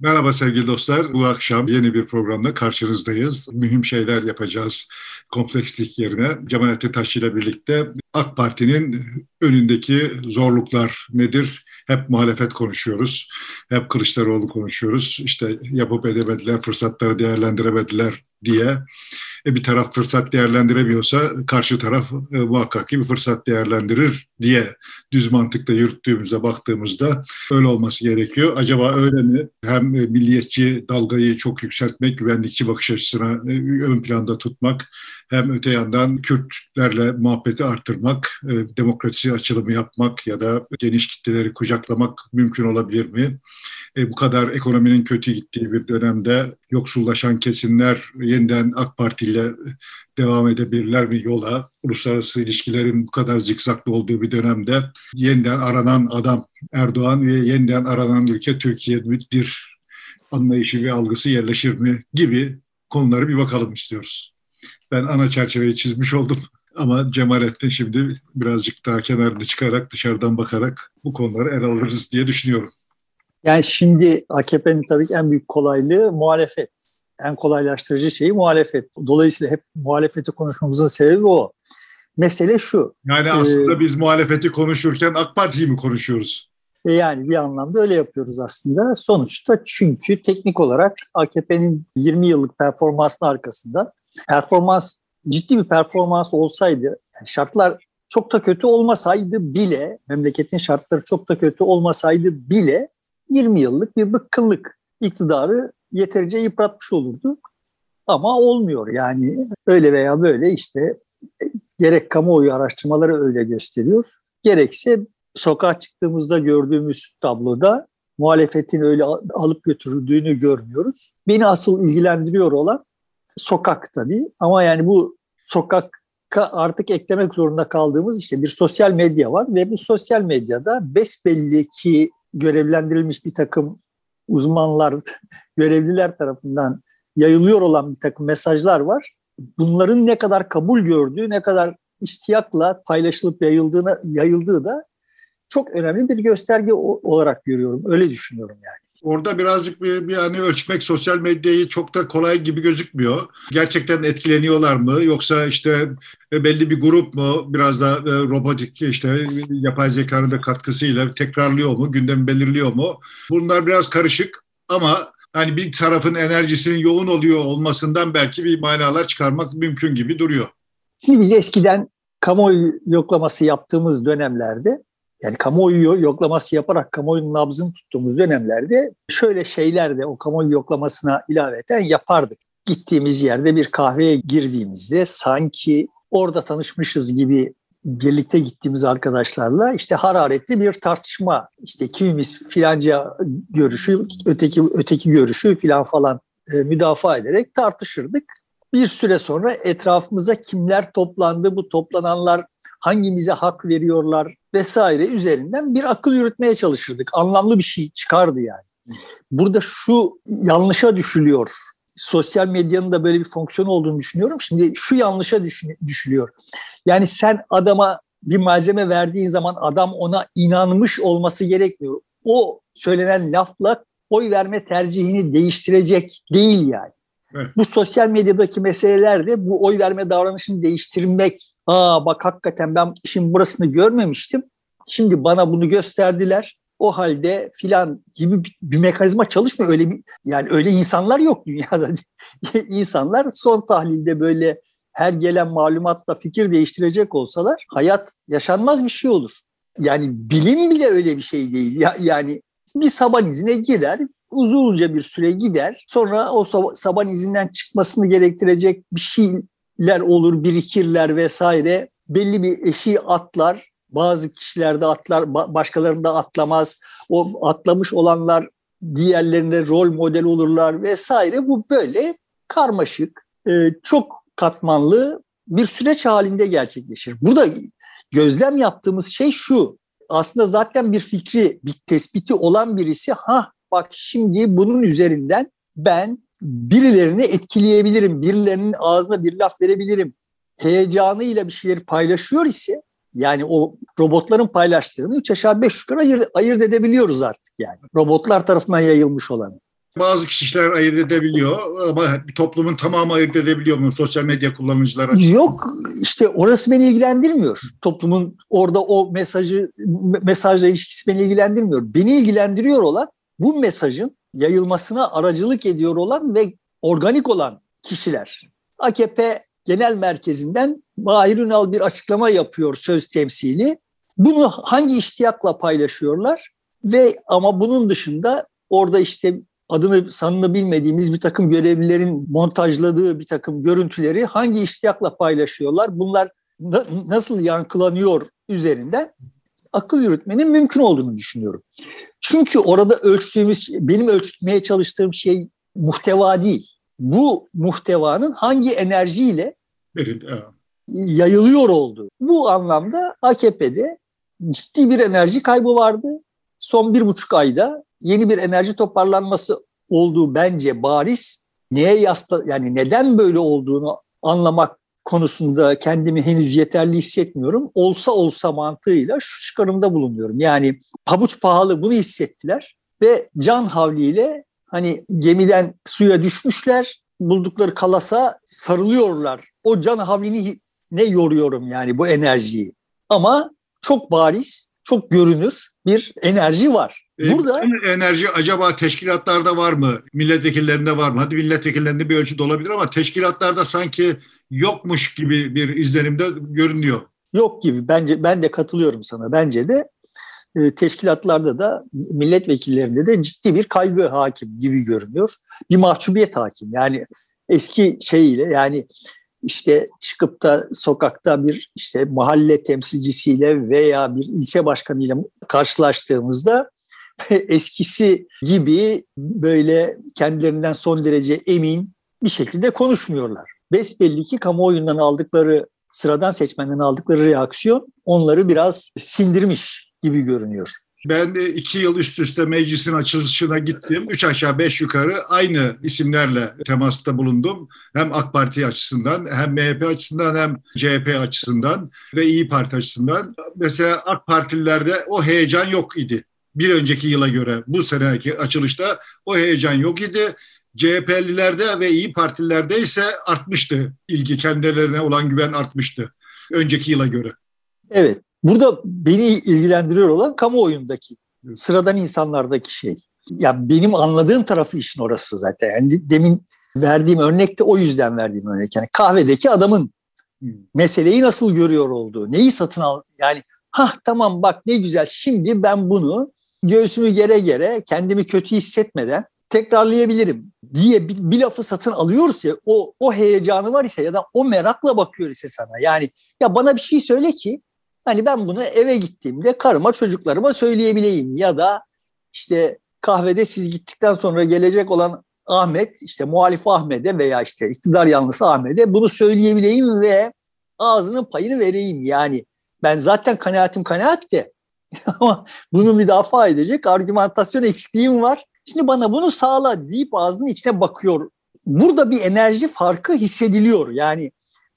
Merhaba sevgili dostlar. Bu akşam yeni bir programda karşınızdayız. Mühim şeyler yapacağız komplekslik yerine. Cemalettin Taş ile birlikte AK Parti'nin önündeki zorluklar nedir? Hep muhalefet konuşuyoruz. Hep Kılıçdaroğlu konuşuyoruz. İşte yapıp edemediler, fırsatları değerlendiremediler diye. E bir taraf fırsat değerlendiremiyorsa karşı taraf e, muhakkak ki bir fırsat değerlendirir diye düz mantıkta yürüttüğümüzde baktığımızda öyle olması gerekiyor. Acaba öyle mi? Hem milliyetçi dalgayı çok yükseltmek, güvenlikçi bakış açısına e, ön planda tutmak, hem öte yandan Kürtlerle muhabbeti arttırmak, e, demokrasi açılımı yapmak ya da geniş kitleleri kucaklamak mümkün olabilir mi? E, bu kadar ekonominin kötü gittiği bir dönemde yoksullaşan kesimler yeniden AK Parti ile devam edebilirler mi yola? Uluslararası ilişkilerin bu kadar zikzaklı olduğu bir dönemde yeniden aranan adam Erdoğan ve yeniden aranan ülke Türkiye'dir anlayışı ve algısı yerleşir mi gibi konuları bir bakalım istiyoruz. Ben ana çerçeveyi çizmiş oldum. Ama Cemalettin şimdi birazcık daha kenarda çıkarak dışarıdan bakarak bu konuları ele alırız diye düşünüyorum. Yani şimdi AKP'nin tabii ki en büyük kolaylığı muhalefet. En kolaylaştırıcı şeyi muhalefet. Dolayısıyla hep muhalefeti konuşmamızın sebebi o. Mesele şu. Yani aslında ee, biz muhalefeti konuşurken AK Parti'yi mi konuşuyoruz? E yani bir anlamda öyle yapıyoruz aslında. Sonuçta çünkü teknik olarak AKP'nin 20 yıllık performansının arkasında performans ciddi bir performans olsaydı, yani şartlar çok da kötü olmasaydı bile, memleketin şartları çok da kötü olmasaydı bile 20 yıllık bir bıkkınlık iktidarı yeterince yıpratmış olurdu. Ama olmuyor yani öyle veya böyle işte gerek kamuoyu araştırmaları öyle gösteriyor. Gerekse sokağa çıktığımızda gördüğümüz tabloda muhalefetin öyle alıp götürüldüğünü görmüyoruz. Beni asıl ilgilendiriyor olan sokak tabii ama yani bu sokak artık eklemek zorunda kaldığımız işte bir sosyal medya var ve bu sosyal medyada besbelli ki görevlendirilmiş bir takım uzmanlar, görevliler tarafından yayılıyor olan bir takım mesajlar var. Bunların ne kadar kabul gördüğü, ne kadar istiyakla paylaşılıp yayıldığına, yayıldığı da çok önemli bir gösterge olarak görüyorum. Öyle düşünüyorum yani. Orada birazcık bir, bir hani ölçmek sosyal medyayı çok da kolay gibi gözükmüyor. Gerçekten etkileniyorlar mı? Yoksa işte e, belli bir grup mu biraz da e, robotik işte yapay zekanın da katkısıyla tekrarlıyor mu? Gündemi belirliyor mu? Bunlar biraz karışık ama hani bir tarafın enerjisinin yoğun oluyor olmasından belki bir manalar çıkarmak mümkün gibi duruyor. Şimdi biz eskiden kamuoyu yoklaması yaptığımız dönemlerde yani kamuoyu yoklaması yaparak kamuoyunun nabzını tuttuğumuz dönemlerde şöyle şeyler de o kamuoyu yoklamasına ilaveten yapardık. Gittiğimiz yerde bir kahveye girdiğimizde sanki orada tanışmışız gibi birlikte gittiğimiz arkadaşlarla işte hararetli bir tartışma işte kimimiz filanca görüşü öteki öteki görüşü filan falan e, müdafaa ederek tartışırdık. Bir süre sonra etrafımıza kimler toplandı bu toplananlar hangimize hak veriyorlar vesaire üzerinden bir akıl yürütmeye çalışırdık. Anlamlı bir şey çıkardı yani. Burada şu yanlışa düşülüyor. Sosyal medyanın da böyle bir fonksiyon olduğunu düşünüyorum. Şimdi şu yanlışa düşülüyor. Yani sen adama bir malzeme verdiğin zaman adam ona inanmış olması gerekmiyor. O söylenen lafla oy verme tercihini değiştirecek değil yani. Evet. Bu sosyal medyadaki meseleler de bu oy verme davranışını değiştirmek. Aa bak hakikaten ben işin burasını görmemiştim. Şimdi bana bunu gösterdiler. O halde filan gibi bir, bir mekanizma çalışmıyor. Öyle bir, yani öyle insanlar yok dünyada. İnsanlar son tahlilde böyle her gelen malumatla fikir değiştirecek olsalar hayat yaşanmaz bir şey olur. Yani bilim bile öyle bir şey değil. Ya, yani bir saban izine girer, uzunca bir süre gider. Sonra o saban izinden çıkmasını gerektirecek bir şeyler olur, birikirler vesaire. Belli bir eşiği atlar. Bazı kişilerde atlar, başkalarında atlamaz. O atlamış olanlar diğerlerine rol model olurlar vesaire. Bu böyle karmaşık, e, çok katmanlı bir süreç halinde gerçekleşir. Burada gözlem yaptığımız şey şu. Aslında zaten bir fikri, bir tespiti olan birisi ha bak şimdi bunun üzerinden ben birilerini etkileyebilirim, birilerinin ağzına bir laf verebilirim. Heyecanıyla bir şeyleri paylaşıyor ise yani o robotların paylaştığını üç aşağı beş yukarı ayırt, ayırt edebiliyoruz artık yani. Robotlar tarafından yayılmış olanı. bazı kişiler ayırt edebiliyor ama toplumun tamamı ayırt edebiliyor mu sosyal medya kullanıcıları? Yok işte orası beni ilgilendirmiyor. Toplumun orada o mesajı mesajla ilişkisi beni ilgilendirmiyor. Beni ilgilendiriyor olan bu mesajın yayılmasına aracılık ediyor olan ve organik olan kişiler. AKP Genel Merkezi'nden Mahir Ünal bir açıklama yapıyor söz temsili. Bunu hangi iştiyakla paylaşıyorlar? Ve ama bunun dışında orada işte adını sanını bilmediğimiz bir takım görevlilerin montajladığı bir takım görüntüleri hangi iştiyakla paylaşıyorlar? Bunlar na- nasıl yankılanıyor üzerinden akıl yürütmenin mümkün olduğunu düşünüyorum. Çünkü orada ölçtüğümüz, benim ölçmeye çalıştığım şey muhteva değil. Bu muhtevanın hangi enerjiyle yayılıyor olduğu. Bu anlamda AKP'de ciddi bir enerji kaybı vardı. Son bir buçuk ayda yeni bir enerji toparlanması olduğu bence bariz. Neye yasta yani neden böyle olduğunu anlamak konusunda kendimi henüz yeterli hissetmiyorum. Olsa olsa mantığıyla şu çıkarımda bulunuyorum. Yani pabuç pahalı bunu hissettiler ve can havliyle hani gemiden suya düşmüşler buldukları kalasa sarılıyorlar. O can havlini ne yoruyorum yani bu enerjiyi. Ama çok bariz, çok görünür bir enerji var. E, Burada e, enerji acaba teşkilatlarda var mı? Milletvekillerinde var mı? Hadi milletvekillerinde bir ölçüde olabilir ama teşkilatlarda sanki yokmuş gibi bir izlenimde görünüyor. Yok gibi. Bence ben de katılıyorum sana. Bence de e, teşkilatlarda da milletvekillerinde de ciddi bir kaygı hakim gibi görünüyor. Bir mahcubiyet hakim. Yani eski şeyiyle yani işte çıkıp da sokakta bir işte mahalle temsilcisiyle veya bir ilçe başkanıyla karşılaştığımızda eskisi gibi böyle kendilerinden son derece emin bir şekilde konuşmuyorlar. Besbelli ki kamuoyundan aldıkları, sıradan seçmenden aldıkları reaksiyon onları biraz sindirmiş gibi görünüyor. Ben iki yıl üst üste meclisin açılışına gittim. Üç aşağı beş yukarı aynı isimlerle temasta bulundum. Hem AK Parti açısından hem MHP açısından hem CHP açısından ve İyi Parti açısından. Mesela AK Partililerde o heyecan yok idi. Bir önceki yıla göre bu seneki açılışta o heyecan yok idi. CHP'lilerde ve İyi Partililerde ise artmıştı ilgi. Kendilerine olan güven artmıştı önceki yıla göre. Evet. Burada beni ilgilendiriyor olan kamuoyundaki, sıradan insanlardaki şey. Ya benim anladığım tarafı işin orası zaten. Yani demin verdiğim örnek de o yüzden verdiğim örnek. Yani kahvedeki adamın meseleyi nasıl görüyor olduğu, neyi satın al yani ha tamam bak ne güzel şimdi ben bunu göğsümü gere gere kendimi kötü hissetmeden tekrarlayabilirim diye bir, bir lafı satın alıyoruz ya o, o heyecanı var ise ya da o merakla bakıyor ise sana yani ya bana bir şey söyle ki Hani ben bunu eve gittiğimde karıma çocuklarıma söyleyebileyim ya da işte kahvede siz gittikten sonra gelecek olan Ahmet işte muhalif Ahmet'e veya işte iktidar yanlısı Ahmet'e bunu söyleyebileyim ve ağzının payını vereyim yani. Ben zaten kanaatim kanaat de ama bunu müdafaa edecek argümantasyon eksikliğim var. Şimdi bana bunu sağla deyip ağzının içine bakıyor. Burada bir enerji farkı hissediliyor. Yani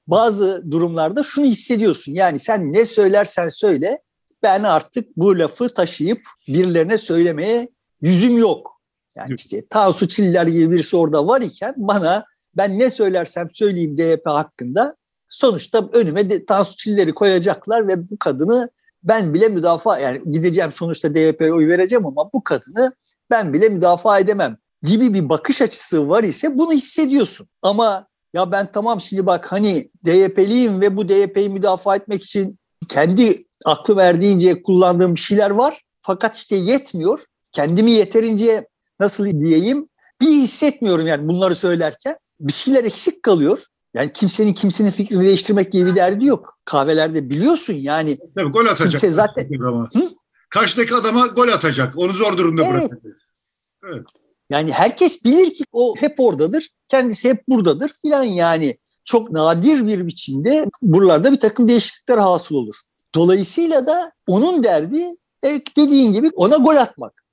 bazı durumlarda şunu hissediyorsun. Yani sen ne söylersen söyle ben artık bu lafı taşıyıp birilerine söylemeye yüzüm yok. Yani işte Tansu Çiller gibi birisi orada var iken bana ben ne söylersem söyleyeyim DYP hakkında sonuçta önüme de Tansu Çiller'i koyacaklar ve bu kadını ben bile müdafaa yani gideceğim sonuçta DYP'ye oy vereceğim ama bu kadını ben bile müdafaa edemem gibi bir bakış açısı var ise bunu hissediyorsun. Ama ya ben tamam şimdi bak hani DYP'liyim ve bu DYP'yi müdafaa etmek için kendi aklı verdiğince kullandığım bir şeyler var. Fakat işte yetmiyor. Kendimi yeterince nasıl diyeyim iyi hissetmiyorum yani bunları söylerken. Bir şeyler eksik kalıyor. Yani kimsenin kimsenin fikrini değiştirmek gibi bir derdi yok. Kahvelerde biliyorsun yani. Tabii gol atacak. Kimse zaten... Hı? Karşıdaki adama gol atacak. Onu zor durumda evet. bırakacak. Yani herkes bilir ki o hep oradadır, kendisi hep buradadır filan yani. Çok nadir bir biçimde buralarda bir takım değişiklikler hasıl olur. Dolayısıyla da onun derdi e, dediğin gibi ona gol atmak.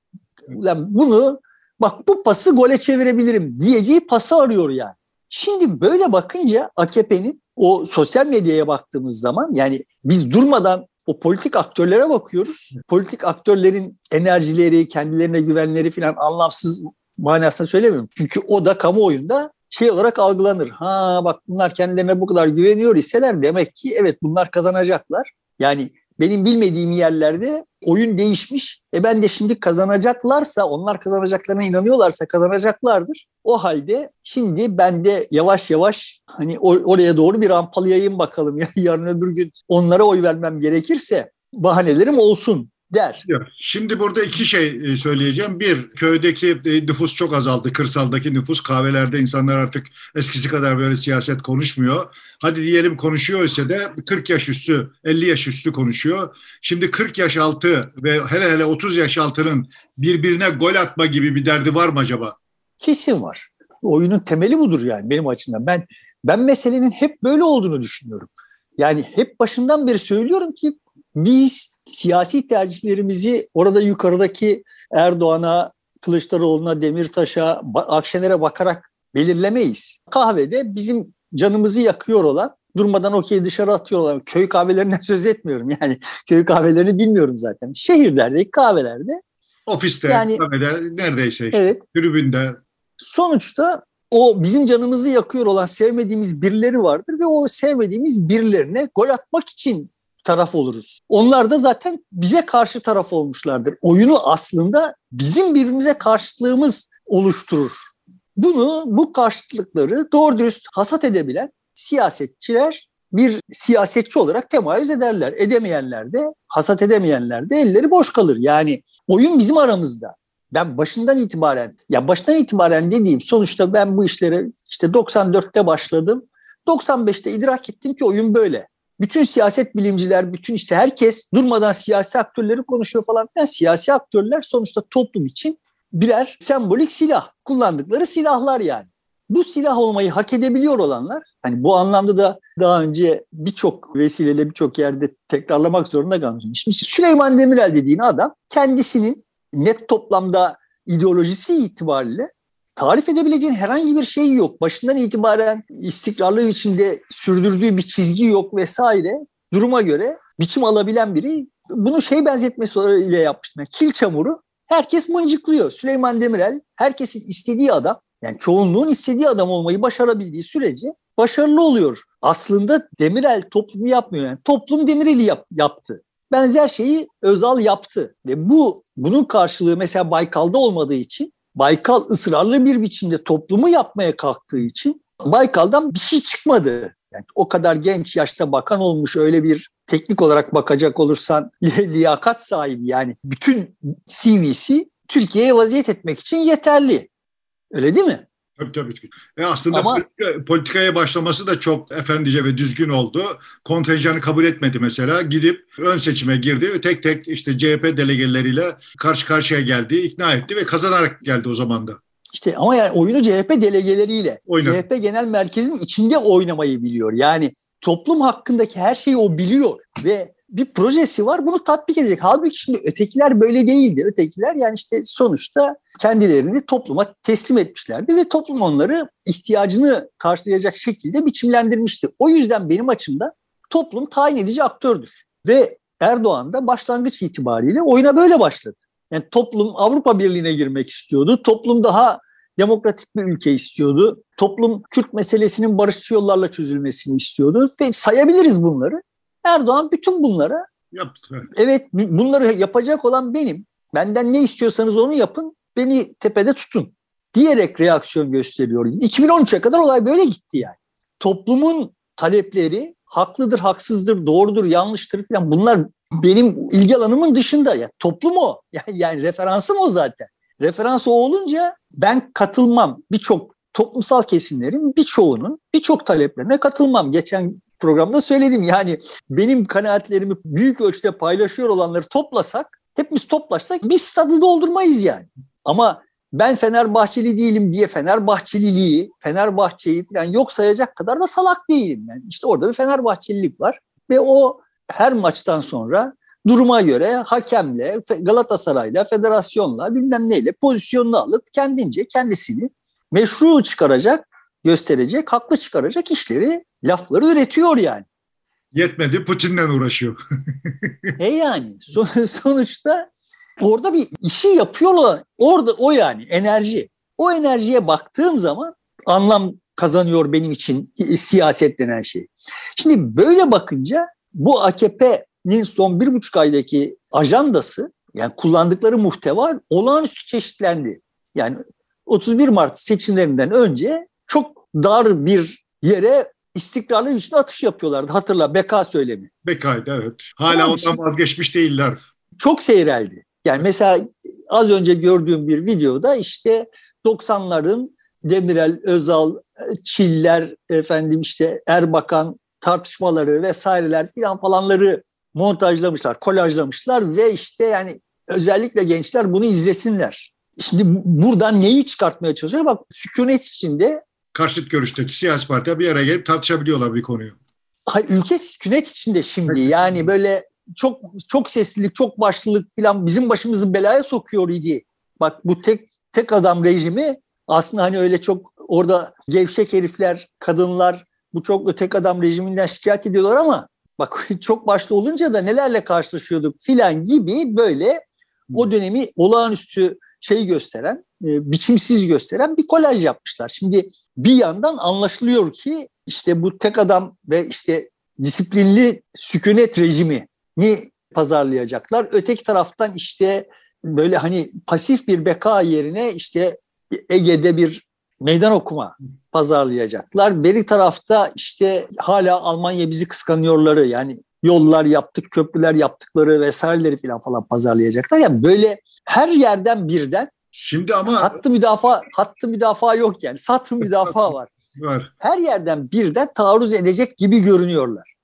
Yani bunu bak bu pası gole çevirebilirim diyeceği pası arıyor yani. Şimdi böyle bakınca AKP'nin o sosyal medyaya baktığımız zaman yani biz durmadan o politik aktörlere bakıyoruz. Politik aktörlerin enerjileri, kendilerine güvenleri falan anlamsız manasında söylemiyorum. Çünkü o da kamuoyunda şey olarak algılanır. Ha bak bunlar kendilerine bu kadar güveniyor iseler demek ki evet bunlar kazanacaklar. Yani benim bilmediğim yerlerde oyun değişmiş. E ben de şimdi kazanacaklarsa, onlar kazanacaklarına inanıyorlarsa kazanacaklardır. O halde şimdi ben de yavaş yavaş hani or- oraya doğru bir rampalayayım bakalım. Ya yarın öbür gün onlara oy vermem gerekirse bahanelerim olsun der. Şimdi burada iki şey e, söyleyeceğim. Bir, köydeki e, nüfus çok azaldı. Kırsaldaki nüfus kahvelerde insanlar artık eskisi kadar böyle siyaset konuşmuyor. Hadi diyelim konuşuyor ise de 40 yaş üstü, 50 yaş üstü konuşuyor. Şimdi 40 yaş altı ve hele hele 30 yaş altının birbirine gol atma gibi bir derdi var mı acaba? Kesin var. Oyunun temeli budur yani benim açımdan. Ben ben meselenin hep böyle olduğunu düşünüyorum. Yani hep başından beri söylüyorum ki biz siyasi tercihlerimizi orada yukarıdaki Erdoğan'a, Kılıçdaroğlu'na, Demirtaş'a, Akşener'e bakarak belirlemeyiz. Kahvede bizim canımızı yakıyor olan, durmadan okey dışarı atıyorlar. Köy kahvelerinden söz etmiyorum yani. Köy kahvelerini bilmiyorum zaten. Şehirlerdeki kahvelerde. Ofiste, yani, kahvede, neredeyse. Evet. Tribünde. Sonuçta o bizim canımızı yakıyor olan sevmediğimiz birileri vardır ve o sevmediğimiz birilerine gol atmak için taraf oluruz. Onlar da zaten bize karşı taraf olmuşlardır. Oyunu aslında bizim birbirimize karşıtlığımız oluşturur. Bunu, bu karşıtlıkları doğru dürüst hasat edebilen siyasetçiler bir siyasetçi olarak temayüz ederler. Edemeyenler de, hasat edemeyenler de elleri boş kalır. Yani oyun bizim aramızda. Ben başından itibaren, ya baştan itibaren dediğim sonuçta ben bu işlere işte 94'te başladım. 95'te idrak ettim ki oyun böyle bütün siyaset bilimciler, bütün işte herkes durmadan siyasi aktörleri konuşuyor falan filan. Siyasi aktörler sonuçta toplum için birer sembolik silah. Kullandıkları silahlar yani. Bu silah olmayı hak edebiliyor olanlar, hani bu anlamda da daha önce birçok vesileyle birçok yerde tekrarlamak zorunda kalmışım. Şimdi Süleyman Demirel dediğin adam kendisinin net toplamda ideolojisi itibariyle tarif edebileceğin herhangi bir şey yok. Başından itibaren istikrarlı içinde sürdürdüğü bir çizgi yok vesaire. Duruma göre biçim alabilen biri bunu şey benzetmesi ile yapmıştım. Yani kil çamuru herkes mıncıklıyor. Süleyman Demirel herkesin istediği adam yani çoğunluğun istediği adam olmayı başarabildiği sürece başarılı oluyor. Aslında Demirel toplumu yapmıyor. Yani toplum Demirel'i yap, yaptı. Benzer şeyi Özal yaptı. Ve bu bunun karşılığı mesela Baykal'da olmadığı için Baykal ısrarlı bir biçimde toplumu yapmaya kalktığı için Baykal'dan bir şey çıkmadı. Yani o kadar genç yaşta bakan olmuş öyle bir teknik olarak bakacak olursan liyakat sahibi yani bütün CV'si Türkiye'ye vaziyet etmek için yeterli. Öyle değil mi? Tabii tabii. E aslında Ama, politikaya başlaması da çok efendice ve düzgün oldu. Kontenjanı kabul etmedi mesela. Gidip ön seçime girdi ve tek tek işte CHP delegeleriyle karşı karşıya geldi, ikna etti ve kazanarak geldi o zaman da. İşte ama yani oyunu CHP delegeleriyle, Oynar. CHP genel merkezin içinde oynamayı biliyor. Yani toplum hakkındaki her şeyi o biliyor ve bir projesi var bunu tatbik edecek. Halbuki şimdi ötekiler böyle değildi. Ötekiler yani işte sonuçta kendilerini topluma teslim etmişlerdi ve toplum onları ihtiyacını karşılayacak şekilde biçimlendirmişti. O yüzden benim açımda toplum tayin edici aktördür. Ve Erdoğan da başlangıç itibariyle oyuna böyle başladı. Yani toplum Avrupa Birliği'ne girmek istiyordu. Toplum daha demokratik bir ülke istiyordu. Toplum Kürt meselesinin barışçı yollarla çözülmesini istiyordu ve sayabiliriz bunları. Erdoğan bütün bunları yaptı. Evet bunları yapacak olan benim. Benden ne istiyorsanız onu yapın. Beni tepede tutun diyerek reaksiyon gösteriyor. 2013'e kadar olay böyle gitti yani. Toplumun talepleri haklıdır, haksızdır, doğrudur, yanlıştır falan bunlar benim ilgi alanımın dışında. Ya, toplum o. Yani, yani referansım o zaten. Referans o olunca ben katılmam. Birçok toplumsal kesimlerin birçoğunun birçok taleplerine katılmam. Geçen programda söyledim. Yani benim kanaatlerimi büyük ölçüde paylaşıyor olanları toplasak, hepimiz toplaşsak biz stadı doldurmayız yani. Ama ben Fenerbahçeli değilim diye Fenerbahçeliliği, Fenerbahçe'yi falan yok sayacak kadar da salak değilim. Yani işte orada bir Fenerbahçelilik var ve o her maçtan sonra duruma göre hakemle, Galatasaray'la, federasyonla bilmem neyle pozisyonunu alıp kendince kendisini meşru çıkaracak, gösterecek, haklı çıkaracak işleri lafları üretiyor yani. Yetmedi Putin'le uğraşıyor. e yani sonuçta orada bir işi yapıyorlar. Orada o yani enerji. o enerjiye baktığım zaman anlam kazanıyor benim için siyaset denen şey. Şimdi böyle bakınca bu AKP'nin son bir buçuk aydaki ajandası yani kullandıkları muhteva olağanüstü çeşitlendi. Yani 31 Mart seçimlerinden önce çok dar bir yere istikrarlı için atış yapıyorlardı. Hatırla Beka söylemi. Bekaydı evet. Hala tamam, ondan vazgeçmiş değiller. Çok seyreldi. Yani mesela az önce gördüğüm bir videoda işte 90'ların Demirel, Özal, Çiller, efendim işte Erbakan tartışmaları vesaireler filan falanları montajlamışlar, kolajlamışlar ve işte yani özellikle gençler bunu izlesinler. Şimdi buradan neyi çıkartmaya çalışıyor? Bak sükunet içinde karşıt görüşteki siyasi partiler bir araya gelip tartışabiliyorlar bir konuyu. Hay, ülke sükunet içinde şimdi yani böyle çok çok seslilik, çok başlılık falan bizim başımızı belaya sokuyor idi. Bak bu tek tek adam rejimi aslında hani öyle çok orada gevşek herifler, kadınlar bu çok tek adam rejiminden şikayet ediyorlar ama bak çok başlı olunca da nelerle karşılaşıyorduk filan gibi böyle o dönemi olağanüstü şey gösteren, e, biçimsiz gösteren bir kolaj yapmışlar. Şimdi bir yandan anlaşılıyor ki işte bu tek adam ve işte disiplinli sükunet rejimi ni pazarlayacaklar. Öteki taraftan işte böyle hani pasif bir beka yerine işte Ege'de bir meydan okuma pazarlayacaklar. Beri tarafta işte hala Almanya bizi kıskanıyorları yani yollar yaptık, köprüler yaptıkları vesaireleri falan falan pazarlayacaklar. Yani böyle her yerden birden Şimdi ama hattı müdafaa hattı müdafaa yok yani. Satı müdafaa var. var. Her yerden birden taarruz edecek gibi görünüyorlar.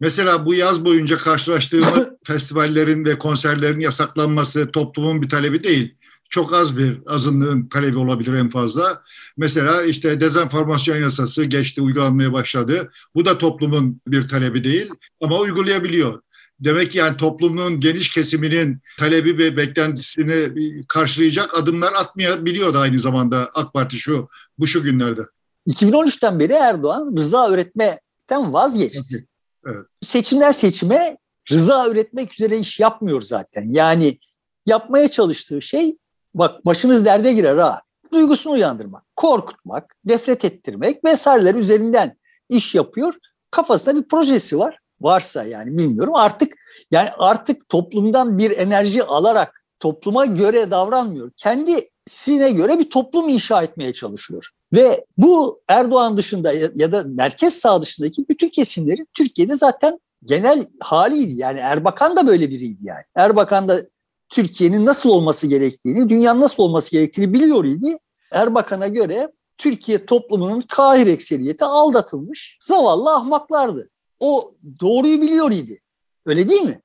Mesela bu yaz boyunca karşılaştığımız festivallerin ve konserlerin yasaklanması toplumun bir talebi değil. Çok az bir azınlığın talebi olabilir en fazla. Mesela işte dezenformasyon yasası geçti, uygulanmaya başladı. Bu da toplumun bir talebi değil ama uygulayabiliyor. Demek ki yani toplumun geniş kesiminin talebi ve beklentisini karşılayacak adımlar atmayabiliyor da aynı zamanda AK Parti şu bu şu günlerde. 2013'ten beri Erdoğan rıza üretmekten vazgeçti. Evet. Seçimden seçime rıza üretmek üzere iş yapmıyor zaten. Yani yapmaya çalıştığı şey bak başınız derde girer ha. Duygusunu uyandırmak, korkutmak, nefret ettirmek vesaireler üzerinden iş yapıyor. Kafasında bir projesi var. Varsa yani bilmiyorum. Artık yani artık toplumdan bir enerji alarak topluma göre davranmıyor. Kendisine göre bir toplum inşa etmeye çalışıyor. Ve bu Erdoğan dışında ya da merkez sağ dışındaki bütün kesimlerin Türkiye'de zaten genel haliydi. Yani Erbakan da böyle biriydi yani. Erbakan da Türkiye'nin nasıl olması gerektiğini, dünyanın nasıl olması gerektiğini biliyor idi. Erbakan'a göre Türkiye toplumunun kahir ekseriyeti aldatılmış zavallı ahmaklardı. O doğruyu biliyor idi. Öyle değil mi?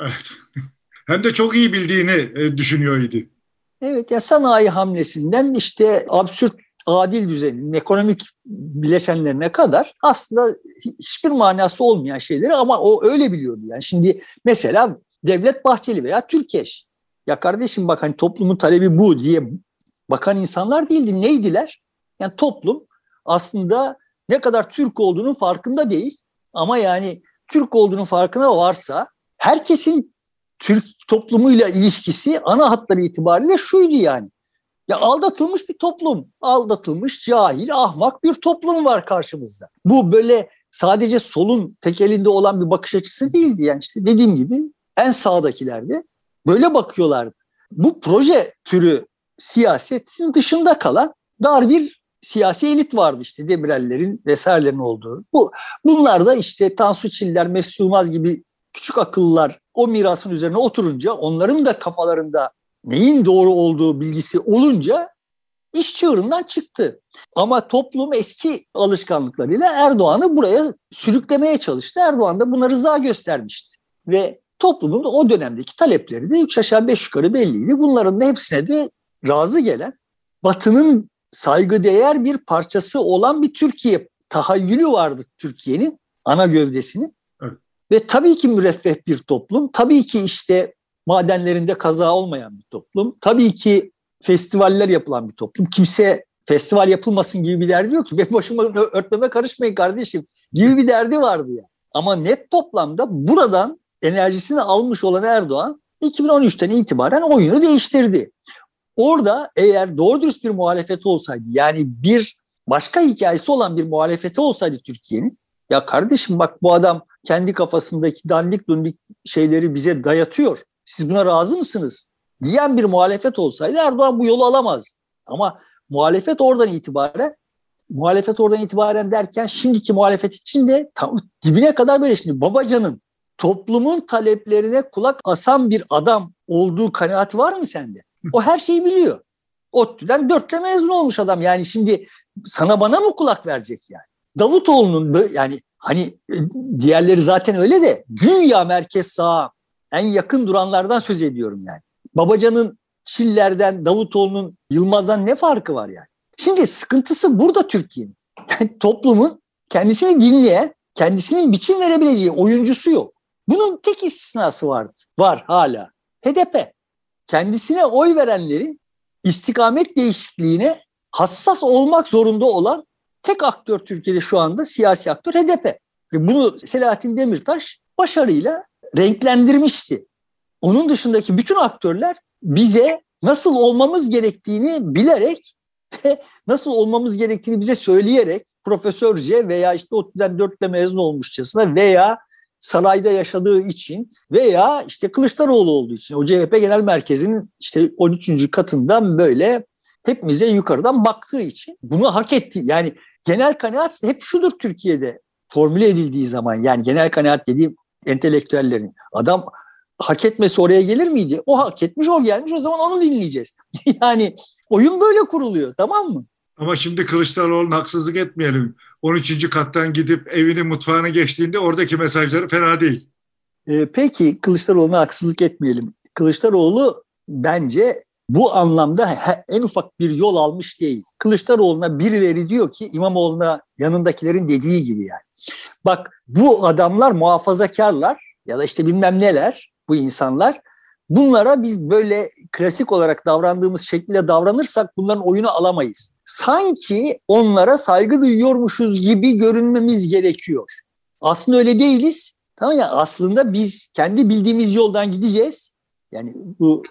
Evet. Hem de çok iyi bildiğini e, düşünüyor idi. Evet ya sanayi hamlesinden işte absürt adil düzenin ekonomik bileşenlerine kadar aslında hiçbir manası olmayan şeyleri ama o öyle biliyordu. Yani şimdi mesela Devlet Bahçeli veya Türkeş ya kardeşim bak hani toplumun talebi bu diye bakan insanlar değildi. Neydiler? Yani toplum aslında ne kadar Türk olduğunun farkında değil ama yani Türk olduğunun farkına varsa herkesin Türk toplumuyla ilişkisi ana hatları itibariyle şuydu yani. Ya aldatılmış bir toplum, aldatılmış, cahil, ahmak bir toplum var karşımızda. Bu böyle sadece solun tek elinde olan bir bakış açısı değildi. Yani işte dediğim gibi en sağdakilerde böyle bakıyorlardı. Bu proje türü siyasetin dışında kalan dar bir siyasi elit vardı işte Demirel'lerin vesairelerin olduğu. Bu, bunlar da işte Tansu Çiller, Mesut gibi küçük akıllılar o mirasın üzerine oturunca onların da kafalarında neyin doğru olduğu bilgisi olunca iş çığırından çıktı. Ama toplum eski alışkanlıklarıyla Erdoğan'ı buraya sürüklemeye çalıştı. Erdoğan da buna rıza göstermişti. Ve toplumun o dönemdeki talepleri de üç aşağı beş yukarı belliydi. Bunların da hepsine de razı gelen Batı'nın saygıdeğer bir parçası olan bir Türkiye tahayyülü vardı Türkiye'nin ana gövdesinin. Evet. Ve tabii ki müreffeh bir toplum. Tabii ki işte madenlerinde kaza olmayan bir toplum. Tabii ki festivaller yapılan bir toplum. Kimse festival yapılmasın gibi bir derdi yok ki. Benim başıma örtmeme karışmayın kardeşim gibi bir derdi vardı ya. Yani. Ama net toplamda buradan enerjisini almış olan Erdoğan 2013'ten itibaren oyunu değiştirdi. Orada eğer doğru dürüst bir muhalefeti olsaydı yani bir başka hikayesi olan bir muhalefeti olsaydı Türkiye'nin ya kardeşim bak bu adam kendi kafasındaki dandik dundik şeyleri bize dayatıyor. Siz buna razı mısınız? Diyen bir muhalefet olsaydı Erdoğan bu yolu alamaz. Ama muhalefet oradan itibaren muhalefet oradan itibaren derken şimdiki muhalefet için de tam dibine kadar böyle şimdi Babacan'ın toplumun taleplerine kulak asan bir adam olduğu kanaati var mı sende? O her şeyi biliyor. ODTÜ'den dörtle mezun olmuş adam. Yani şimdi sana bana mı kulak verecek yani? Davutoğlu'nun yani hani e, diğerleri zaten öyle de güya merkez sağa en yakın duranlardan söz ediyorum yani. Babacan'ın Çiller'den, Davutoğlu'nun, Yılmaz'dan ne farkı var yani? Şimdi sıkıntısı burada Türkiye'nin. Yani toplumun kendisini dinleyen, kendisinin biçim verebileceği oyuncusu yok. Bunun tek istisnası vardı. Var hala. HDP. Kendisine oy verenleri istikamet değişikliğine hassas olmak zorunda olan tek aktör Türkiye'de şu anda siyasi aktör HDP. Ve bunu Selahattin Demirtaş başarıyla renklendirmişti. Onun dışındaki bütün aktörler bize nasıl olmamız gerektiğini bilerek ve nasıl olmamız gerektiğini bize söyleyerek profesörce veya işte ODTÜ'den dörtle mezun olmuşçasına veya sarayda yaşadığı için veya işte Kılıçdaroğlu olduğu için o CHP Genel Merkezi'nin işte 13. katından böyle hepimize yukarıdan baktığı için bunu hak etti. Yani genel kanaat hep şudur Türkiye'de formüle edildiği zaman yani genel kanaat dediğim entelektüellerin adam hak etmesi oraya gelir miydi? O hak etmiş, o gelmiş. O zaman onu dinleyeceğiz. yani oyun böyle kuruluyor. Tamam mı? Ama şimdi Kılıçdaroğlu'na haksızlık etmeyelim. 13. kattan gidip evini mutfağına geçtiğinde oradaki mesajları fena değil. Ee, peki Kılıçdaroğlu'na haksızlık etmeyelim. Kılıçdaroğlu bence bu anlamda en ufak bir yol almış değil. Kılıçdaroğlu'na birileri diyor ki İmamoğlu'na yanındakilerin dediği gibi yani. Bak bu adamlar muhafazakarlar ya da işte bilmem neler bu insanlar. Bunlara biz böyle klasik olarak davrandığımız şekilde davranırsak bunların oyunu alamayız. Sanki onlara saygı duyuyormuşuz gibi görünmemiz gerekiyor. Aslında öyle değiliz. Tamam ya aslında biz kendi bildiğimiz yoldan gideceğiz. Yani bu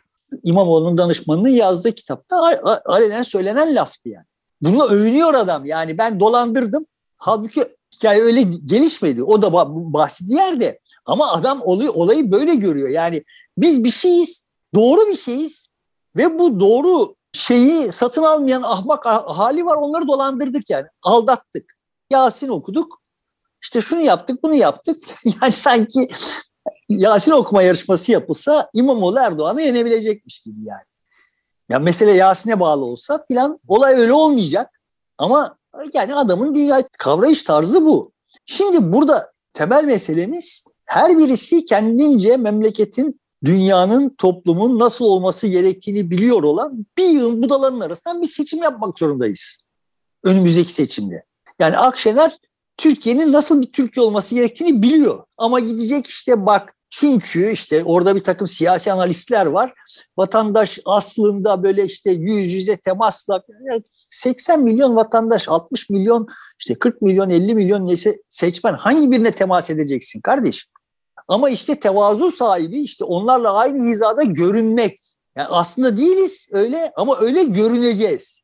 İmamoğlu'nun danışmanının yazdığı kitapta alenen söylenen laftı yani. Bununla övünüyor adam. Yani ben dolandırdım. Halbuki hikaye öyle gelişmedi. O da bahsi yerde. Ama adam olayı, olayı böyle görüyor. Yani biz bir şeyiz, doğru bir şeyiz ve bu doğru şeyi satın almayan ahmak hali var. Onları dolandırdık yani. Aldattık. Yasin okuduk. İşte şunu yaptık, bunu yaptık. Yani sanki Yasin okuma yarışması yapılsa İmamoğlu Erdoğan'ı yenebilecekmiş gibi yani. Ya mesele Yasin'e bağlı olsa filan olay öyle olmayacak. Ama yani adamın dünya kavrayış tarzı bu. Şimdi burada temel meselemiz her birisi kendince memleketin, dünyanın, toplumun nasıl olması gerektiğini biliyor olan bir yığın budaların arasından bir seçim yapmak zorundayız. Önümüzdeki seçimde. Yani Akşener Türkiye'nin nasıl bir Türkiye olması gerektiğini biliyor. Ama gidecek işte bak çünkü işte orada bir takım siyasi analistler var. Vatandaş aslında böyle işte yüz yüze temasla 80 milyon vatandaş, 60 milyon, işte 40 milyon, 50 milyon neyse seçmen hangi birine temas edeceksin kardeşim? Ama işte tevazu sahibi işte onlarla aynı hizada görünmek. Yani aslında değiliz öyle ama öyle görüneceğiz.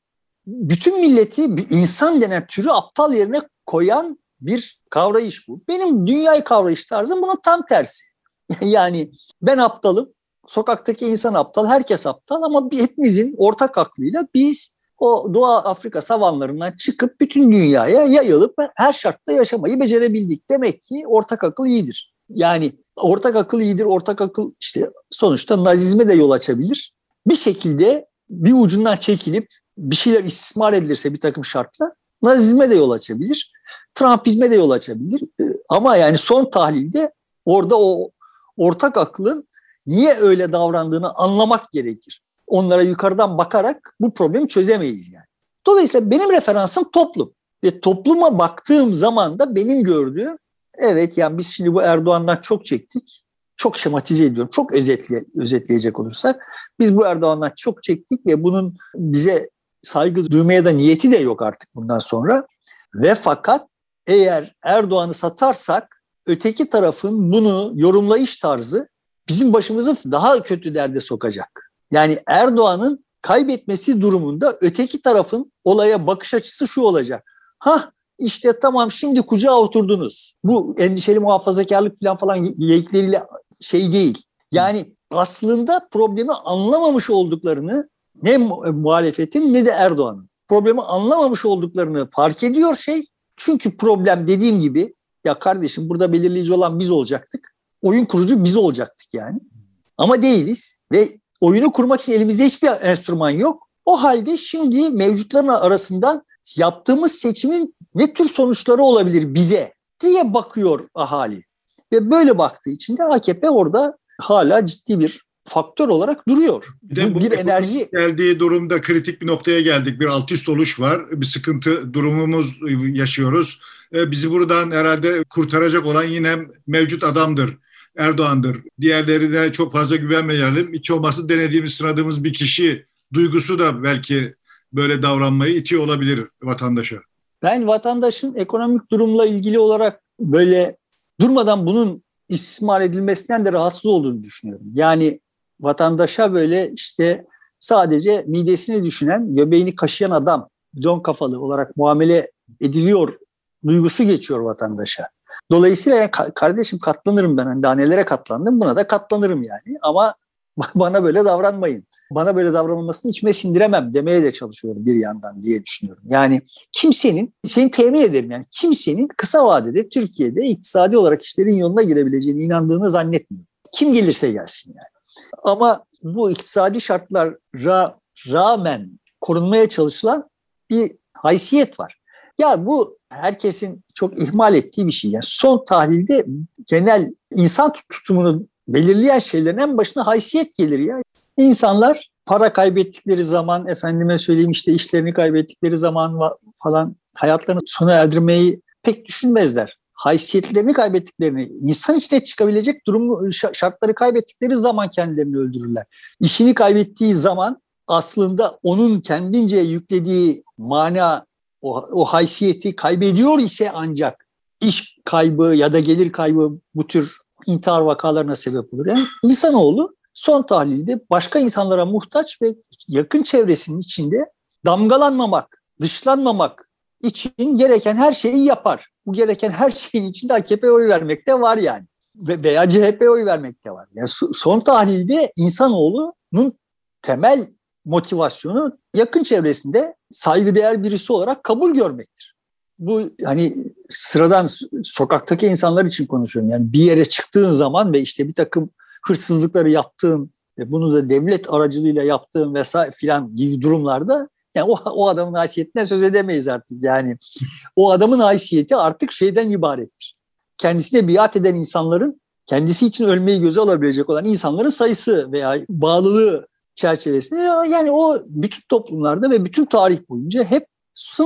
Bütün milleti insan denen türü aptal yerine koyan bir kavrayış bu. Benim dünyayı kavrayış tarzım bunun tam tersi. yani ben aptalım, sokaktaki insan aptal, herkes aptal ama hepimizin ortak aklıyla biz o Doğu Afrika savanlarından çıkıp bütün dünyaya yayılıp her şartta yaşamayı becerebildik. Demek ki ortak akıl iyidir. Yani ortak akıl iyidir, ortak akıl işte sonuçta nazizme de yol açabilir. Bir şekilde bir ucundan çekilip bir şeyler istismar edilirse bir takım şartla nazizme de yol açabilir. Trumpizme de yol açabilir. Ee, ama yani son tahlilde orada o ortak aklın niye öyle davrandığını anlamak gerekir. Onlara yukarıdan bakarak bu problemi çözemeyiz yani. Dolayısıyla benim referansım toplum. Ve topluma baktığım zaman da benim gördüğüm evet yani biz şimdi bu Erdoğan'dan çok çektik. Çok şematize ediyorum. Çok özetle, özetleyecek olursak biz bu Erdoğan'dan çok çektik ve bunun bize saygı duymaya da niyeti de yok artık bundan sonra. Ve fakat eğer Erdoğan'ı satarsak öteki tarafın bunu yorumlayış tarzı bizim başımızı daha kötü derde sokacak. Yani Erdoğan'ın kaybetmesi durumunda öteki tarafın olaya bakış açısı şu olacak. Ha işte tamam şimdi kucağa oturdunuz. Bu endişeli muhafazakarlık falan falan yeyikleriyle şey değil. Yani aslında problemi anlamamış olduklarını ne muhalefetin ne de Erdoğan'ın problemi anlamamış olduklarını fark ediyor şey. Çünkü problem dediğim gibi ya kardeşim burada belirleyici olan biz olacaktık. Oyun kurucu biz olacaktık yani. Ama değiliz ve oyunu kurmak için elimizde hiçbir enstrüman yok. O halde şimdi mevcutların arasından yaptığımız seçimin ne tür sonuçları olabilir bize diye bakıyor ahali. Ve böyle baktığı için de AKP orada hala ciddi bir faktör olarak duruyor. Bir de bu bir enerji geldiği durumda kritik bir noktaya geldik. Bir alt üst oluş var. Bir sıkıntı durumumuz yaşıyoruz. E, bizi buradan herhalde kurtaracak olan yine mevcut adamdır. Erdoğan'dır. Diğerlerine çok fazla güvenmeyelim. Hiç olmazsa denediğimiz, sınadığımız bir kişi duygusu da belki böyle davranmayı itiyor olabilir vatandaşa. Ben vatandaşın ekonomik durumla ilgili olarak böyle durmadan bunun istismar edilmesinden de rahatsız olduğunu düşünüyorum. Yani vatandaşa böyle işte sadece midesini düşünen, göbeğini kaşıyan adam, don kafalı olarak muamele ediliyor duygusu geçiyor vatandaşa. Dolayısıyla kardeşim katlanırım ben. Hani daha nelere katlandım buna da katlanırım yani. Ama bana böyle davranmayın. Bana böyle davranılmasını içime sindiremem demeye de çalışıyorum bir yandan diye düşünüyorum. Yani kimsenin, seni temin ederim yani kimsenin kısa vadede Türkiye'de iktisadi olarak işlerin yoluna girebileceğine inandığını zannetmiyorum. Kim gelirse gelsin yani. Ama bu iktisadi şartlara rağmen korunmaya çalışılan bir haysiyet var. Ya bu herkesin çok ihmal ettiği bir şey. Yani son tahlilde genel insan tutumunu belirleyen şeylerin en başına haysiyet gelir ya. İnsanlar para kaybettikleri zaman, efendime söyleyeyim işte işlerini kaybettikleri zaman falan hayatlarını sona erdirmeyi pek düşünmezler. Haysiyetlerini kaybettiklerini, insan içine çıkabilecek durumu, şartları kaybettikleri zaman kendilerini öldürürler. İşini kaybettiği zaman aslında onun kendince yüklediği mana o, o haysiyeti kaybediyor ise ancak iş kaybı ya da gelir kaybı bu tür intihar vakalarına sebep olur. Yani insanoğlu son tahlilde başka insanlara muhtaç ve yakın çevresinin içinde damgalanmamak, dışlanmamak için gereken her şeyi yapar. Bu gereken her şeyin içinde AKP oy vermek de var yani. Ve veya CHP oy vermek de var. Yani son tahlilde insanoğlunun temel motivasyonu yakın çevresinde saygıdeğer birisi olarak kabul görmektir. Bu hani sıradan sokaktaki insanlar için konuşuyorum. Yani bir yere çıktığın zaman ve işte bir takım hırsızlıkları yaptığın ve bunu da devlet aracılığıyla yaptığın vesaire filan gibi durumlarda yani o, o adamın haysiyetine söz edemeyiz artık. Yani o adamın haysiyeti artık şeyden ibarettir. Kendisine biat eden insanların kendisi için ölmeyi göze alabilecek olan insanların sayısı veya bağlılığı çerçevesinde yani o bütün toplumlarda ve bütün tarih boyunca hep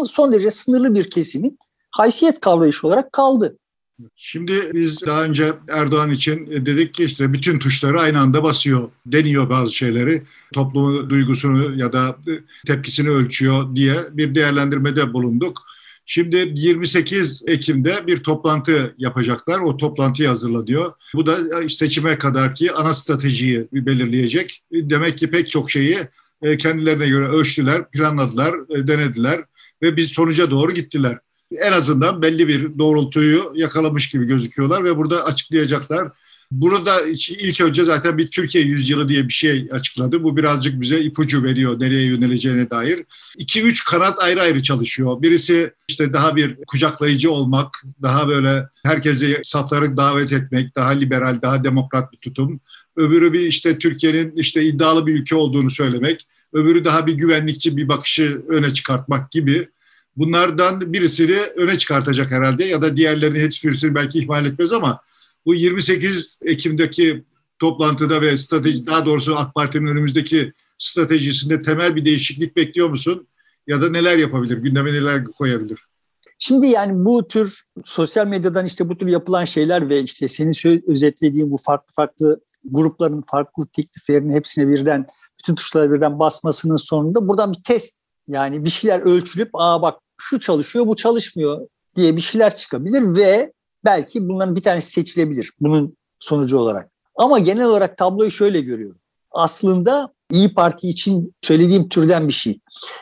son derece sınırlı bir kesimin haysiyet kavrayışı olarak kaldı. Şimdi biz daha önce Erdoğan için dedik ki işte bütün tuşları aynı anda basıyor, deniyor bazı şeyleri. Toplumun duygusunu ya da tepkisini ölçüyor diye bir değerlendirmede bulunduk. Şimdi 28 Ekim'de bir toplantı yapacaklar. O toplantıyı hazırlanıyor. Bu da seçime kadarki ana stratejiyi belirleyecek. Demek ki pek çok şeyi e, kendilerine göre ölçtüler, planladılar, e, denediler ve bir sonuca doğru gittiler. En azından belli bir doğrultuyu yakalamış gibi gözüküyorlar ve burada açıklayacaklar. Burada ilk önce zaten bir Türkiye yüzyılı diye bir şey açıkladı. Bu birazcık bize ipucu veriyor nereye yöneleceğine dair. İki üç kanat ayrı ayrı çalışıyor. Birisi işte daha bir kucaklayıcı olmak, daha böyle herkese safları davet etmek, daha liberal, daha demokrat bir tutum. Öbürü bir işte Türkiye'nin işte iddialı bir ülke olduğunu söylemek. Öbürü daha bir güvenlikçi bir bakışı öne çıkartmak gibi. Bunlardan birisini öne çıkartacak herhalde ya da diğerlerini hiçbirisini belki ihmal etmez ama bu 28 Ekim'deki toplantıda ve strateji daha doğrusu AK Parti'nin önümüzdeki stratejisinde temel bir değişiklik bekliyor musun? Ya da neler yapabilir? Gündeme neler koyabilir? Şimdi yani bu tür sosyal medyadan işte bu tür yapılan şeyler ve işte senin özetlediğin bu farklı farklı grupların farklı tekliflerinin hepsine birden bütün tuşlara birden basmasının sonunda buradan bir test yani bir şeyler ölçülüp aa bak şu çalışıyor bu çalışmıyor diye bir şeyler çıkabilir ve belki bunların bir tanesi seçilebilir bunun sonucu olarak. Ama genel olarak tabloyu şöyle görüyorum. Aslında İyi Parti için söylediğim türden bir şey.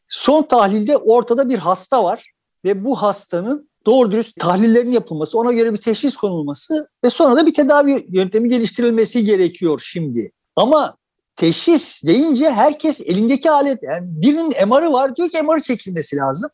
Son tahlilde ortada bir hasta var ve bu hastanın doğru dürüst tahlillerin yapılması, ona göre bir teşhis konulması ve sonra da bir tedavi yöntemi geliştirilmesi gerekiyor şimdi. Ama teşhis deyince herkes elindeki alet, yani birinin MR'ı var diyor ki MR'ı çekilmesi lazım.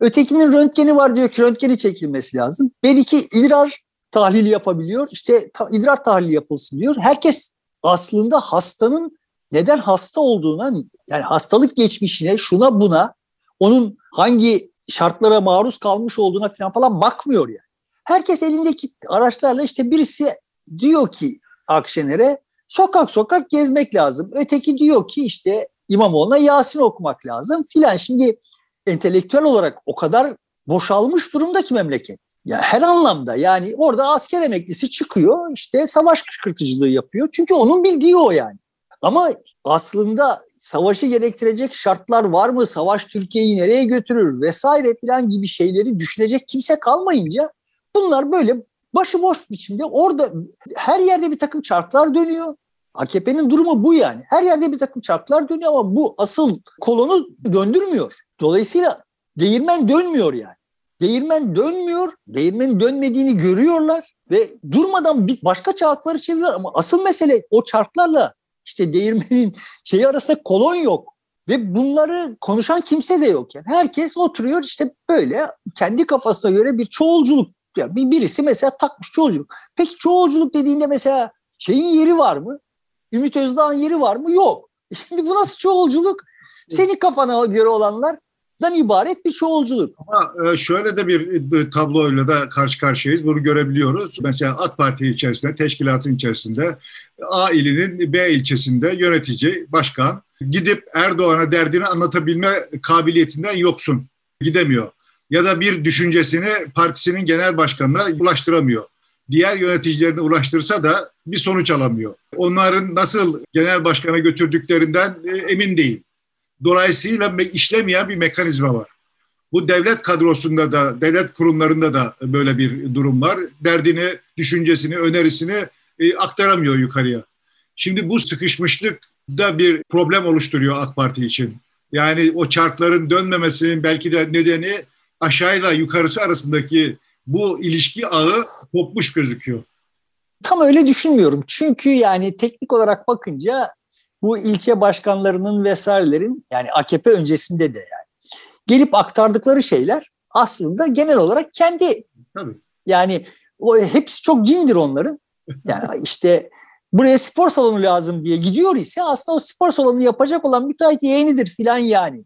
Ötekinin röntgeni var diyor ki röntgeni çekilmesi lazım. Belki idrar tahlili yapabiliyor. İşte ta, idrar tahlili yapılsın diyor. Herkes aslında hastanın neden hasta olduğuna yani hastalık geçmişine şuna buna onun hangi şartlara maruz kalmış olduğuna falan falan bakmıyor yani. Herkes elindeki araçlarla işte birisi diyor ki Akşener'e sokak sokak gezmek lazım. Öteki diyor ki işte İmamoğlu'na Yasin okumak lazım filan. Şimdi entelektüel olarak o kadar boşalmış durumda ki memleket. Yani her anlamda yani orada asker emeklisi çıkıyor işte savaş kışkırtıcılığı yapıyor. Çünkü onun bildiği o yani. Ama aslında savaşı gerektirecek şartlar var mı? Savaş Türkiye'yi nereye götürür vesaire filan gibi şeyleri düşünecek kimse kalmayınca bunlar böyle başıboş biçimde orada her yerde bir takım çarklar dönüyor. AKP'nin durumu bu yani. Her yerde bir takım çarklar dönüyor ama bu asıl kolonu döndürmüyor. Dolayısıyla değirmen dönmüyor yani. Değirmen dönmüyor, değirmenin dönmediğini görüyorlar ve durmadan bir başka çarkları çeviriyorlar ama asıl mesele o çarklarla işte değirmenin şeyi arasında kolon yok. Ve bunları konuşan kimse de yok. Yani herkes oturuyor işte böyle kendi kafasına göre bir çoğulculuk. Yani birisi mesela takmış çoğulculuk. Peki çoğulculuk dediğinde mesela şeyin yeri var mı? Ümit Özdağ'ın yeri var mı? Yok. E şimdi bu nasıl çoğulculuk? Senin kafana göre olanlar dan ibaret bir çoğulculuk. Ama e, şöyle de bir tabloyla da karşı karşıyayız. Bunu görebiliyoruz. Mesela AK Parti içerisinde, teşkilatın içerisinde A ilinin B ilçesinde yönetici, başkan gidip Erdoğan'a derdini anlatabilme kabiliyetinden yoksun. Gidemiyor. Ya da bir düşüncesini partisinin genel başkanına ulaştıramıyor. Diğer yöneticilerine ulaştırsa da bir sonuç alamıyor. Onların nasıl genel başkana götürdüklerinden e, emin değil. Dolayısıyla işlemeyen bir mekanizma var. Bu devlet kadrosunda da, devlet kurumlarında da böyle bir durum var. Derdini, düşüncesini, önerisini e, aktaramıyor yukarıya. Şimdi bu sıkışmışlık da bir problem oluşturuyor AK Parti için. Yani o çarkların dönmemesinin belki de nedeni aşağıyla yukarısı arasındaki bu ilişki ağı kopmuş gözüküyor. Tam öyle düşünmüyorum. Çünkü yani teknik olarak bakınca bu ilçe başkanlarının vesairelerin yani AKP öncesinde de yani gelip aktardıkları şeyler aslında genel olarak kendi Tabii. yani o hepsi çok cindir onların. Yani işte buraya spor salonu lazım diye gidiyor ise aslında o spor salonu yapacak olan müteahhit yeğenidir filan yani.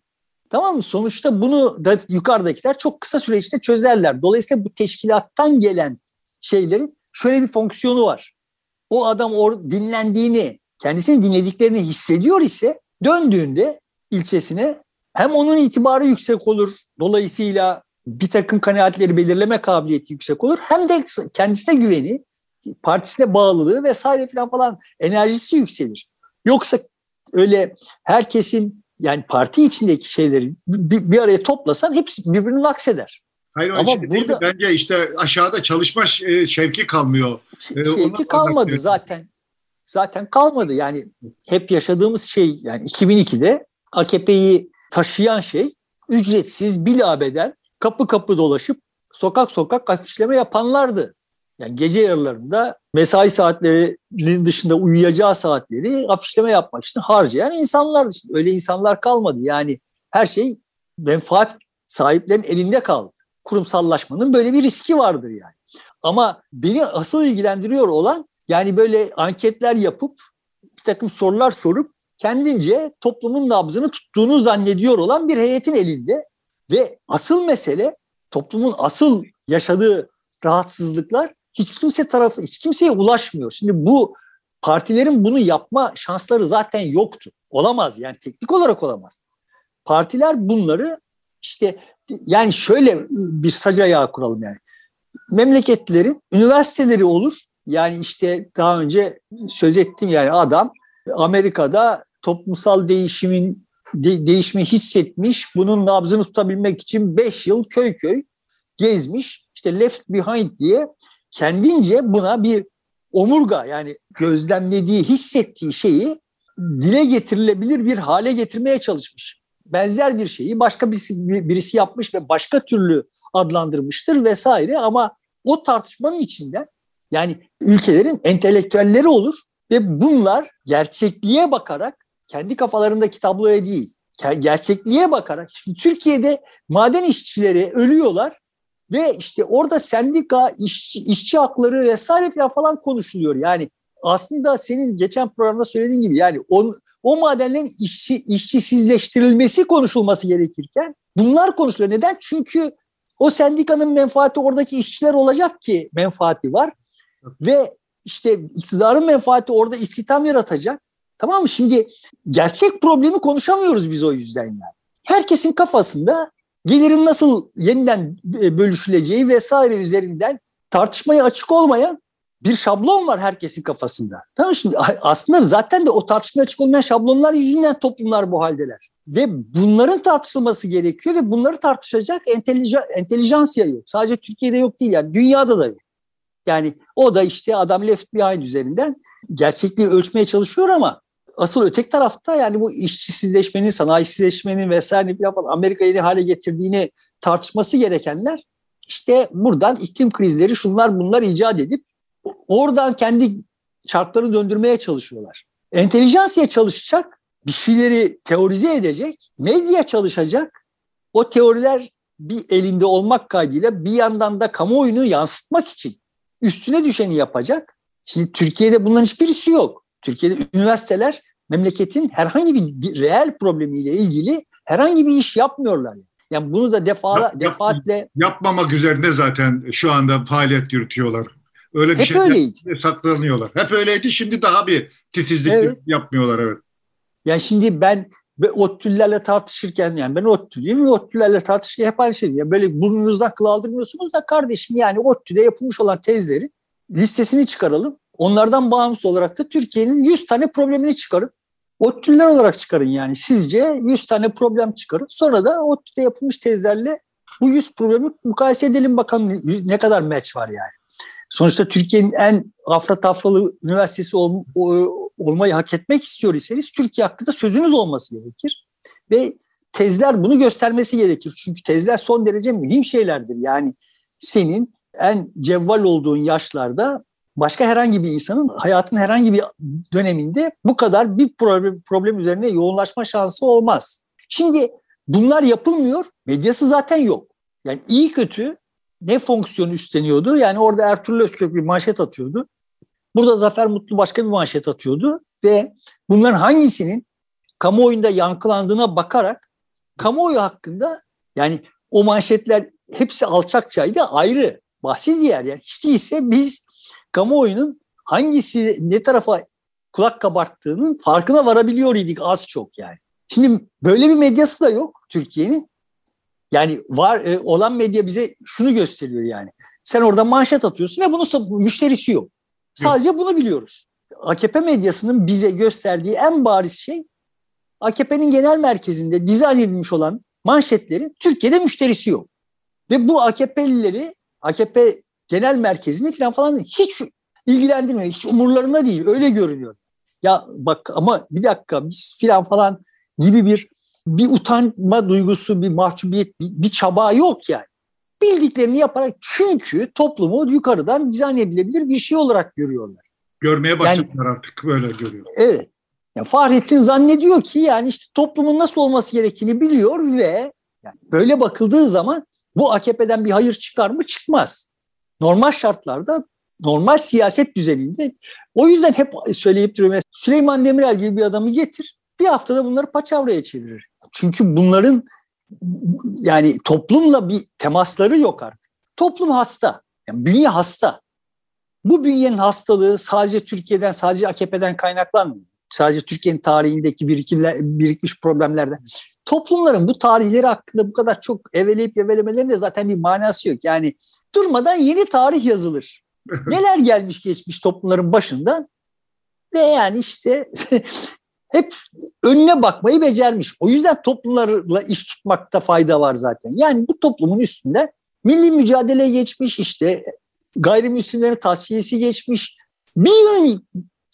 Tamam mı? Sonuçta bunu da yukarıdakiler çok kısa süre çözerler. Dolayısıyla bu teşkilattan gelen şeylerin şöyle bir fonksiyonu var. O adam or dinlendiğini, kendisini dinlediklerini hissediyor ise döndüğünde ilçesine hem onun itibarı yüksek olur. Dolayısıyla bir takım kanaatleri belirleme kabiliyeti yüksek olur. Hem de kendisine güveni, partisine bağlılığı vesaire falan enerjisi yükselir. Yoksa öyle herkesin yani parti içindeki şeyleri bir, bir araya toplasan hepsi birbirini akseder. Hayır Ama şey burada, değil, bence işte aşağıda çalışma e, şevki kalmıyor. E, şevki kalmadı zaten zaten kalmadı. Yani hep yaşadığımız şey yani 2002'de AKP'yi taşıyan şey ücretsiz, bilabeden kapı kapı dolaşıp sokak sokak afişleme yapanlardı. Yani gece yarılarında mesai saatlerinin dışında uyuyacağı saatleri afişleme yapmak için harcayan insanlar. Öyle insanlar kalmadı. Yani her şey menfaat sahiplerinin elinde kaldı. Kurumsallaşmanın böyle bir riski vardır yani. Ama beni asıl ilgilendiriyor olan yani böyle anketler yapıp bir takım sorular sorup kendince toplumun nabzını tuttuğunu zannediyor olan bir heyetin elinde ve asıl mesele toplumun asıl yaşadığı rahatsızlıklar hiç kimse tarafı hiç kimseye ulaşmıyor. Şimdi bu partilerin bunu yapma şansları zaten yoktu. Olamaz yani teknik olarak olamaz. Partiler bunları işte yani şöyle bir sac ayağı kuralım yani. Memleketlerin üniversiteleri olur yani işte daha önce söz ettim yani adam Amerika'da toplumsal değişimin de, değişimi hissetmiş. Bunun nabzını tutabilmek için 5 yıl köy köy gezmiş. İşte left behind diye kendince buna bir omurga yani gözlemlediği, hissettiği şeyi dile getirilebilir bir hale getirmeye çalışmış. Benzer bir şeyi başka birisi, birisi yapmış ve başka türlü adlandırmıştır vesaire ama o tartışmanın içinde yani ülkelerin entelektüelleri olur ve bunlar gerçekliğe bakarak kendi kafalarındaki tabloya değil gerçekliğe bakarak şimdi Türkiye'de maden işçileri ölüyorlar ve işte orada sendika, iş, işçi hakları vesaire falan konuşuluyor. Yani aslında senin geçen programda söylediğin gibi yani on, o madenlerin işçi, işçisizleştirilmesi konuşulması gerekirken bunlar konuşuluyor. Neden? Çünkü o sendikanın menfaati oradaki işçiler olacak ki menfaati var. Ve işte iktidarın menfaati orada istihdam yaratacak. Tamam mı? Şimdi gerçek problemi konuşamıyoruz biz o yüzden yani. Herkesin kafasında gelirin nasıl yeniden e, bölüşüleceği vesaire üzerinden tartışmaya açık olmayan bir şablon var herkesin kafasında. Tamam şimdi aslında zaten de o tartışmaya açık olmayan şablonlar yüzünden toplumlar bu haldeler. Ve bunların tartışılması gerekiyor ve bunları tartışacak entelijan, entelijansiya yok. Sadece Türkiye'de yok değil yani dünyada da yok. Yani o da işte adam left behind üzerinden gerçekliği ölçmeye çalışıyor ama asıl öteki tarafta yani bu işçisizleşmenin, sanayisizleşmenin vesaire yapan Amerika'yı hale getirdiğini tartışması gerekenler işte buradan iklim krizleri şunlar bunlar icat edip oradan kendi çarkları döndürmeye çalışıyorlar. Entelijansiye çalışacak, bir şeyleri teorize edecek, medya çalışacak. O teoriler bir elinde olmak kaydıyla bir yandan da kamuoyunu yansıtmak için üstüne düşeni yapacak. Şimdi Türkiye'de bunların hiçbirisi yok. Türkiye'de üniversiteler memleketin herhangi bir reel problemiyle ilgili herhangi bir iş yapmıyorlar. Yani bunu da defa, Yap, defaatle... Yapmamak üzerine zaten şu anda faaliyet yürütüyorlar. Öyle bir Hep şey öyleydi. saklanıyorlar. Hep öyleydi şimdi daha bir titizlik evet. yapmıyorlar evet. Yani şimdi ben ODTÜ'lerle tartışırken yani ben ODTÜ'lüyüm ve ODTÜ'lerle tartışırken hep aynı şey. Yani böyle burnunuzdan kıl aldırmıyorsunuz da kardeşim yani ODTÜ'de yapılmış olan tezlerin listesini çıkaralım. Onlardan bağımsız olarak da Türkiye'nin 100 tane problemini çıkarın. ODTÜ'ler olarak çıkarın yani. Sizce 100 tane problem çıkarın. Sonra da ODTÜ'de yapılmış tezlerle bu 100 problemi mukayese edelim bakalım ne kadar match var yani. Sonuçta Türkiye'nin en afra tafralı üniversitesi ol, olmayı hak etmek istiyor iseniz Türkiye hakkında sözünüz olması gerekir. Ve tezler bunu göstermesi gerekir. Çünkü tezler son derece mühim şeylerdir. Yani senin en cevval olduğun yaşlarda başka herhangi bir insanın hayatın herhangi bir döneminde bu kadar bir problem, problem üzerine yoğunlaşma şansı olmaz. Şimdi bunlar yapılmıyor, medyası zaten yok. Yani iyi kötü ne fonksiyon üstleniyordu? Yani orada Ertuğrul Özkök bir manşet atıyordu. Burada Zafer Mutlu başka bir manşet atıyordu ve bunların hangisinin kamuoyunda yankılandığına bakarak kamuoyu hakkında yani o manşetler hepsi alçakçaydı ayrı bahsi diğer yani hiç değilse biz kamuoyunun hangisi ne tarafa kulak kabarttığının farkına varabiliyor idik az çok yani. Şimdi böyle bir medyası da yok Türkiye'nin. Yani var e, olan medya bize şunu gösteriyor yani. Sen orada manşet atıyorsun ve bunun müşterisi yok. Sadece yok. bunu biliyoruz. AKP medyasının bize gösterdiği en bariz şey AKP'nin genel merkezinde dizayn edilmiş olan manşetlerin Türkiye'de müşterisi yok. Ve bu AKP'lileri AKP genel merkezini falan falan hiç ilgilendirmiyor. Hiç umurlarında değil. Öyle görünüyor. Ya bak ama bir dakika biz filan falan gibi bir bir utanma duygusu, bir mahcubiyet, bir, bir çaba yok yani. Bildiklerini yaparak çünkü toplumu yukarıdan dizayn edilebilir bir şey olarak görüyorlar. Görmeye başladılar yani, artık böyle görüyor. Evet. Yani Fahrettin zannediyor ki yani işte toplumun nasıl olması gerektiğini biliyor ve yani böyle bakıldığı zaman bu AKP'den bir hayır çıkar mı? Çıkmaz normal şartlarda normal siyaset düzeninde o yüzden hep söyleyip duruyorum. Süleyman Demirel gibi bir adamı getir bir haftada bunları paçavraya çevirir. Çünkü bunların yani toplumla bir temasları yok artık. Toplum hasta. Yani bünye hasta. Bu bünyenin hastalığı sadece Türkiye'den, sadece AKP'den kaynaklanmıyor. Sadece Türkiye'nin tarihindeki birikimler, birikmiş problemlerden. Toplumların bu tarihleri hakkında bu kadar çok eveleyip evelemelerinin de zaten bir manası yok. Yani durmadan yeni tarih yazılır. Neler gelmiş geçmiş toplumların başından ve yani işte hep önüne bakmayı becermiş. O yüzden toplumlarla iş tutmakta fayda var zaten. Yani bu toplumun üstünde milli mücadele geçmiş işte gayrimüslimlerin tasfiyesi geçmiş. Bir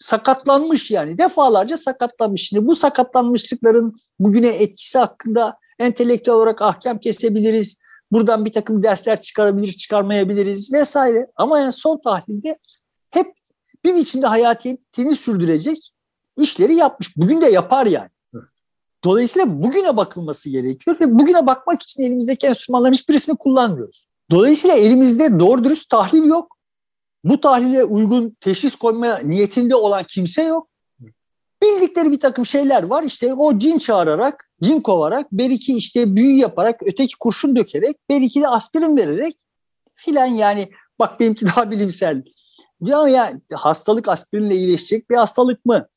sakatlanmış yani defalarca sakatlanmış. Şimdi bu sakatlanmışlıkların bugüne etkisi hakkında entelektüel olarak ahkam kesebiliriz. Buradan bir takım dersler çıkarabilir, çıkarmayabiliriz vesaire. Ama yani son tahlilde hep bir biçimde hayatiyetini sürdürecek işleri yapmış. Bugün de yapar yani. Dolayısıyla bugüne bakılması gerekiyor ve bugüne bakmak için elimizdeki enstrümanların hiçbirisini kullanmıyoruz. Dolayısıyla elimizde doğru dürüst tahlil yok. Bu tahlile uygun teşhis koyma niyetinde olan kimse yok. Bildikleri bir takım şeyler var. İşte o cin çağırarak, cin kovarak, belki işte büyü yaparak, öteki kurşun dökerek, belki de aspirin vererek filan yani bak benimki daha bilimsel. Ya, ya hastalık aspirinle iyileşecek bir hastalık mı?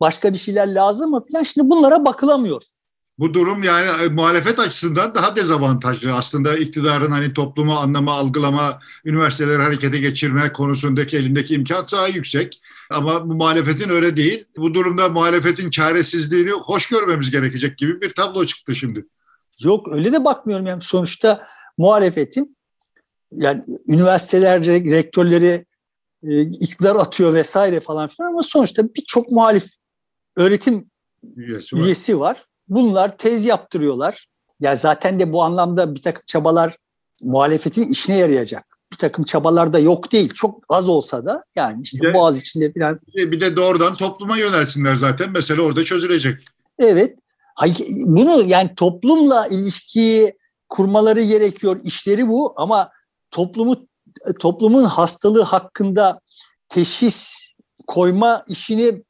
Başka bir şeyler lazım mı filan? Şimdi bunlara bakılamıyor. Bu durum yani e, muhalefet açısından daha dezavantajlı. Aslında iktidarın hani toplumu anlama, algılama, üniversiteleri harekete geçirme konusundaki elindeki imkan daha yüksek. Ama bu muhalefetin öyle değil. Bu durumda muhalefetin çaresizliğini hoş görmemiz gerekecek gibi bir tablo çıktı şimdi. Yok öyle de bakmıyorum. Yani sonuçta muhalefetin yani üniversiteler rektörleri e, iktidar atıyor vesaire falan filan ama sonuçta birçok muhalif öğretim üyesi var. üyesi var. Bunlar tez yaptırıyorlar. Ya zaten de bu anlamda bir takım çabalar muhalefetin işine yarayacak. Bir takım çabalar da yok değil. Çok az olsa da yani işte bir de, Boğaz içinde falan. Bir de doğrudan topluma yönelsinler zaten. Mesele orada çözülecek. Evet. Bunu yani toplumla ilişkiyi kurmaları gerekiyor. İşleri bu ama toplumu toplumun hastalığı hakkında teşhis koyma işini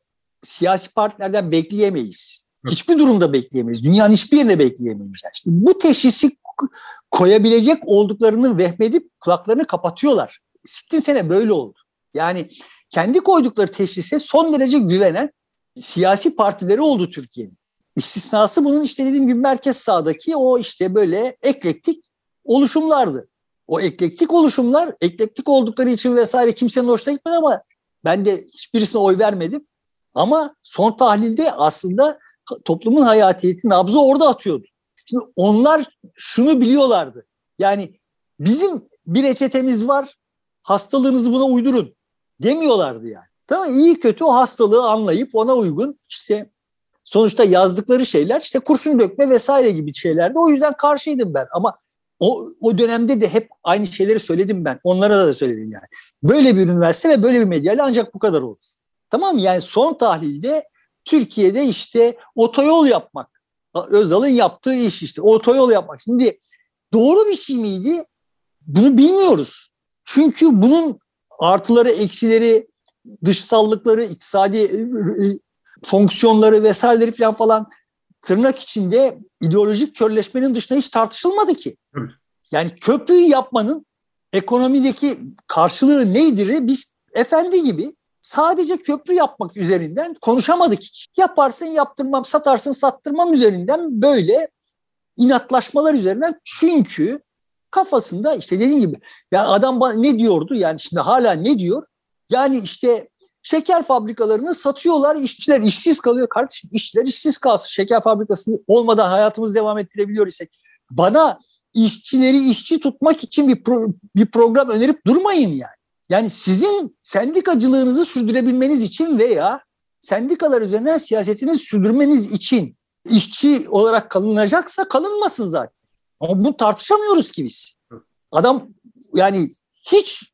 siyasi partilerden bekleyemeyiz. Hiçbir durumda bekleyemeyiz. Dünyanın hiçbir yerine bekleyemeyiz. Yani işte bu teşhisi koyabilecek olduklarını vehmedip kulaklarını kapatıyorlar. Sittin sene böyle oldu. Yani kendi koydukları teşhise son derece güvenen siyasi partileri oldu Türkiye'nin. İstisnası bunun işte dediğim gibi merkez sağdaki o işte böyle eklektik oluşumlardı. O eklektik oluşumlar, eklektik oldukları için vesaire kimsenin hoşuna gitmedi ama ben de hiçbirisine oy vermedim. Ama son tahlilde aslında toplumun hayatiyeti nabzı orada atıyordu. Şimdi onlar şunu biliyorlardı. Yani bizim bir reçetemiz var. Hastalığınızı buna uydurun demiyorlardı yani. Tamam iyi kötü o hastalığı anlayıp ona uygun işte sonuçta yazdıkları şeyler işte kurşun dökme vesaire gibi şeylerdi. O yüzden karşıydım ben ama o, o dönemde de hep aynı şeyleri söyledim ben. Onlara da söyledim yani. Böyle bir üniversite ve böyle bir medyayla ancak bu kadar olur. Tamam mı? Yani son tahlilde Türkiye'de işte otoyol yapmak. Özal'ın yaptığı iş işte otoyol yapmak. Şimdi doğru bir şey miydi? Bunu bilmiyoruz. Çünkü bunun artıları, eksileri, dışsallıkları, iktisadi e, e, fonksiyonları vesaireleri falan falan tırnak içinde ideolojik körleşmenin dışında hiç tartışılmadı ki. Yani köprüyü yapmanın ekonomideki karşılığı neydir? Biz efendi gibi sadece köprü yapmak üzerinden konuşamadık hiç. Yaparsın yaptırmam, satarsın sattırmam üzerinden böyle inatlaşmalar üzerinden çünkü kafasında işte dediğim gibi yani adam ne diyordu yani şimdi hala ne diyor? Yani işte şeker fabrikalarını satıyorlar, işçiler işsiz kalıyor. Kardeşim işçiler işsiz kalsın. Şeker fabrikası olmadan hayatımızı devam ettirebiliyor isek. Bana işçileri işçi tutmak için bir, pro, bir program önerip durmayın yani. Yani sizin sendikacılığınızı sürdürebilmeniz için veya sendikalar üzerinden siyasetinizi sürdürmeniz için işçi olarak kalınacaksa kalınmasın zaten. Ama bunu tartışamıyoruz ki biz. Adam yani hiç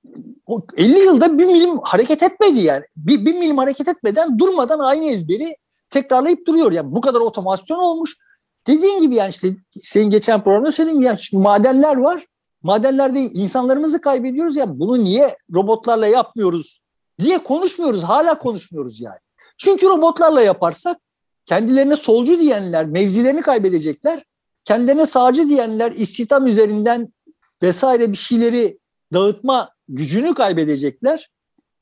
50 yılda bir milim hareket etmedi yani. Bir, bir milim hareket etmeden durmadan aynı ezberi tekrarlayıp duruyor. Yani bu kadar otomasyon olmuş. Dediğin gibi yani işte senin geçen programda söyledim ya madenler var. Madenlerde insanlarımızı kaybediyoruz ya bunu niye robotlarla yapmıyoruz diye konuşmuyoruz. Hala konuşmuyoruz yani. Çünkü robotlarla yaparsak kendilerine solcu diyenler mevzilerini kaybedecekler. Kendilerine sağcı diyenler istihdam üzerinden vesaire bir şeyleri dağıtma gücünü kaybedecekler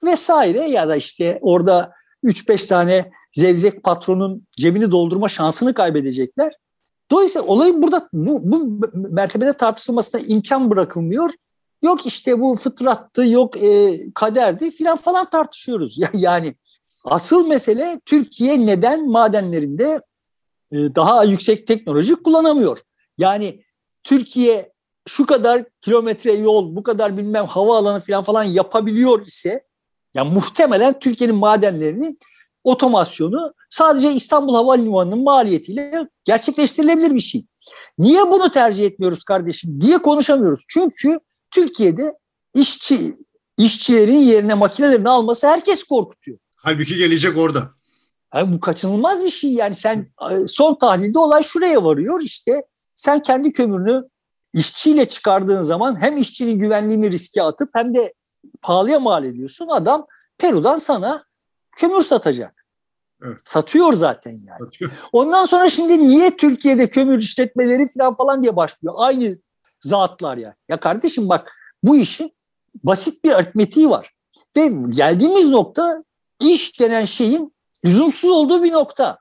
vesaire ya da işte orada 3-5 tane zevzek patronun cebini doldurma şansını kaybedecekler. Dolayısıyla olayın burada bu, bu mertebede tartışılmasına imkan bırakılmıyor. Yok işte bu fıtrattı, yok e, kaderdi filan falan tartışıyoruz. Yani asıl mesele Türkiye neden madenlerinde e, daha yüksek teknoloji kullanamıyor? Yani Türkiye şu kadar kilometre yol, bu kadar bilmem havaalanı falan falan yapabiliyor ise Yani muhtemelen Türkiye'nin madenlerinin otomasyonu sadece İstanbul Havalimanı'nın maliyetiyle gerçekleştirilebilir bir şey. Niye bunu tercih etmiyoruz kardeşim diye konuşamıyoruz. Çünkü Türkiye'de işçi işçilerin yerine makinelerini alması herkes korkutuyor. Halbuki gelecek orada. Yani bu kaçınılmaz bir şey yani sen e, son tahlilde olay şuraya varıyor işte sen kendi kömürünü işçiyle çıkardığın zaman hem işçinin güvenliğini riske atıp hem de pahalıya mal ediyorsun. Adam Peru'dan sana kömür satacak. Evet. Satıyor zaten yani. Satıyor. Ondan sonra şimdi niye Türkiye'de kömür işletmeleri falan falan diye başlıyor? Aynı zatlar ya. Ya kardeşim bak bu işin basit bir aritmetiği var. Ve geldiğimiz nokta iş denen şeyin lüzumsuz olduğu bir nokta.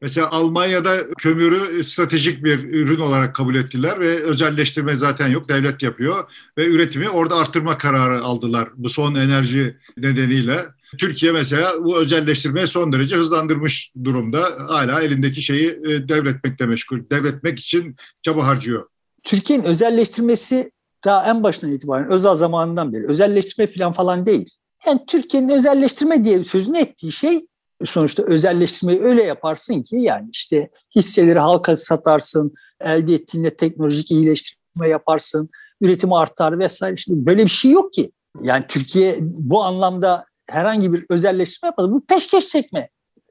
Mesela Almanya'da kömürü stratejik bir ürün olarak kabul ettiler ve özelleştirme zaten yok. Devlet yapıyor ve üretimi orada arttırma kararı aldılar bu son enerji nedeniyle. Türkiye mesela bu özelleştirmeyi son derece hızlandırmış durumda. Hala elindeki şeyi e, devretmekle meşgul. Devretmek için çaba harcıyor. Türkiye'nin özelleştirmesi daha en başından itibaren özel zamanından beri özelleştirme falan falan değil. Yani Türkiye'nin özelleştirme diye sözünü ettiği şey sonuçta özelleştirmeyi öyle yaparsın ki yani işte hisseleri halka satarsın, elde ettiğinde teknolojik iyileştirme yaparsın, üretimi artar vesaire. Şimdi böyle bir şey yok ki. Yani Türkiye bu anlamda herhangi bir özelleştirme yapmadı. Bu peşkeş çekme.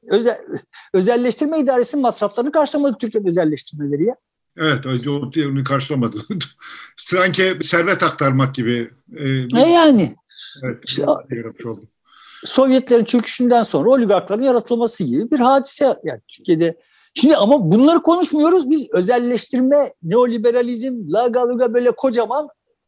Özel, özelleştirme idaresinin masraflarını karşılamadı Türkiye'nin özelleştirmeleri ya. Evet, onu karşılamadı. Sanki servet aktarmak gibi. E, ne yani? Evet, işte, oldum. Sovyetlerin çöküşünden sonra oligarkların yaratılması gibi bir hadise yani Türkiye'de. Şimdi ama bunları konuşmuyoruz. Biz özelleştirme, neoliberalizm, laga luga böyle kocaman,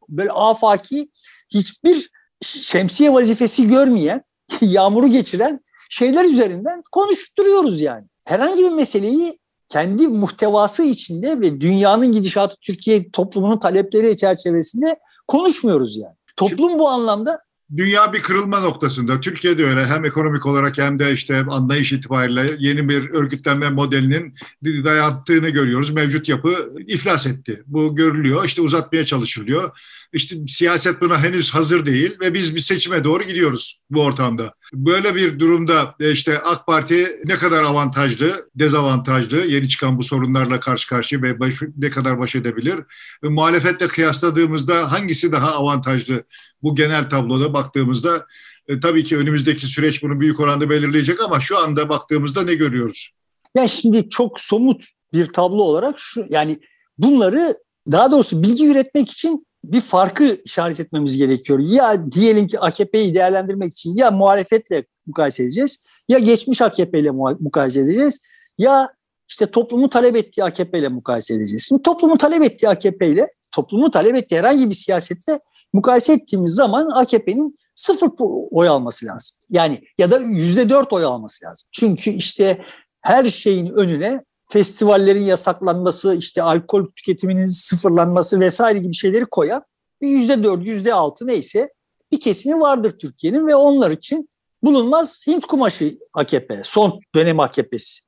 böyle afaki, hiçbir şemsiye vazifesi görmeyen, yağmuru geçiren şeyler üzerinden konuşturuyoruz yani. Herhangi bir meseleyi kendi muhtevası içinde ve dünyanın gidişatı Türkiye toplumunun talepleri çerçevesinde konuşmuyoruz yani. Toplum bu anlamda dünya bir kırılma noktasında. Türkiye'de öyle hem ekonomik olarak hem de işte anlayış itibariyle yeni bir örgütlenme modelinin dayattığını görüyoruz. Mevcut yapı iflas etti. Bu görülüyor. İşte uzatmaya çalışılıyor. İşte siyaset buna henüz hazır değil ve biz bir seçime doğru gidiyoruz bu ortamda. Böyle bir durumda e, işte AK Parti ne kadar avantajlı, dezavantajlı yeni çıkan bu sorunlarla karşı karşıya ve baş, ne kadar baş edebilir? Ve muhalefetle kıyasladığımızda hangisi daha avantajlı bu genel tabloda baktığımızda e, tabii ki önümüzdeki süreç bunu büyük oranda belirleyecek ama şu anda baktığımızda ne görüyoruz? Ya şimdi çok somut bir tablo olarak şu yani bunları daha doğrusu bilgi üretmek için bir farkı işaret etmemiz gerekiyor. Ya diyelim ki AKP'yi değerlendirmek için ya muhalefetle mukayese edeceğiz ya geçmiş AKP ile mukayese edeceğiz ya işte toplumun talep ettiği AKP ile mukayese edeceğiz. Şimdi toplumun talep ettiği AKP ile toplumun talep ettiği herhangi bir siyasetle mukayese ettiğimiz zaman AKP'nin sıfır oy alması lazım. Yani ya da yüzde dört oy alması lazım. Çünkü işte her şeyin önüne festivallerin yasaklanması, işte alkol tüketiminin sıfırlanması vesaire gibi şeyleri koyan bir yüzde dört, yüzde altı neyse bir kesimi vardır Türkiye'nin ve onlar için bulunmaz Hint kumaşı AKP, son dönem AKP'si.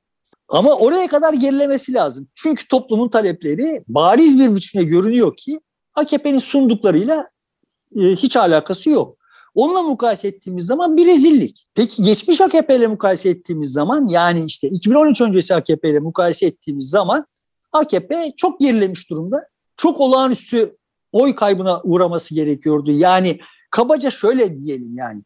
Ama oraya kadar gerilemesi lazım. Çünkü toplumun talepleri bariz bir biçimde görünüyor ki AKP'nin sunduklarıyla e, hiç alakası yok. Onunla mukayese ettiğimiz zaman bir rezillik. Peki geçmiş AKP ile mukayese ettiğimiz zaman yani işte 2013 öncesi AKP ile mukayese ettiğimiz zaman AKP çok gerilemiş durumda. Çok olağanüstü oy kaybına uğraması gerekiyordu. Yani kabaca şöyle diyelim yani.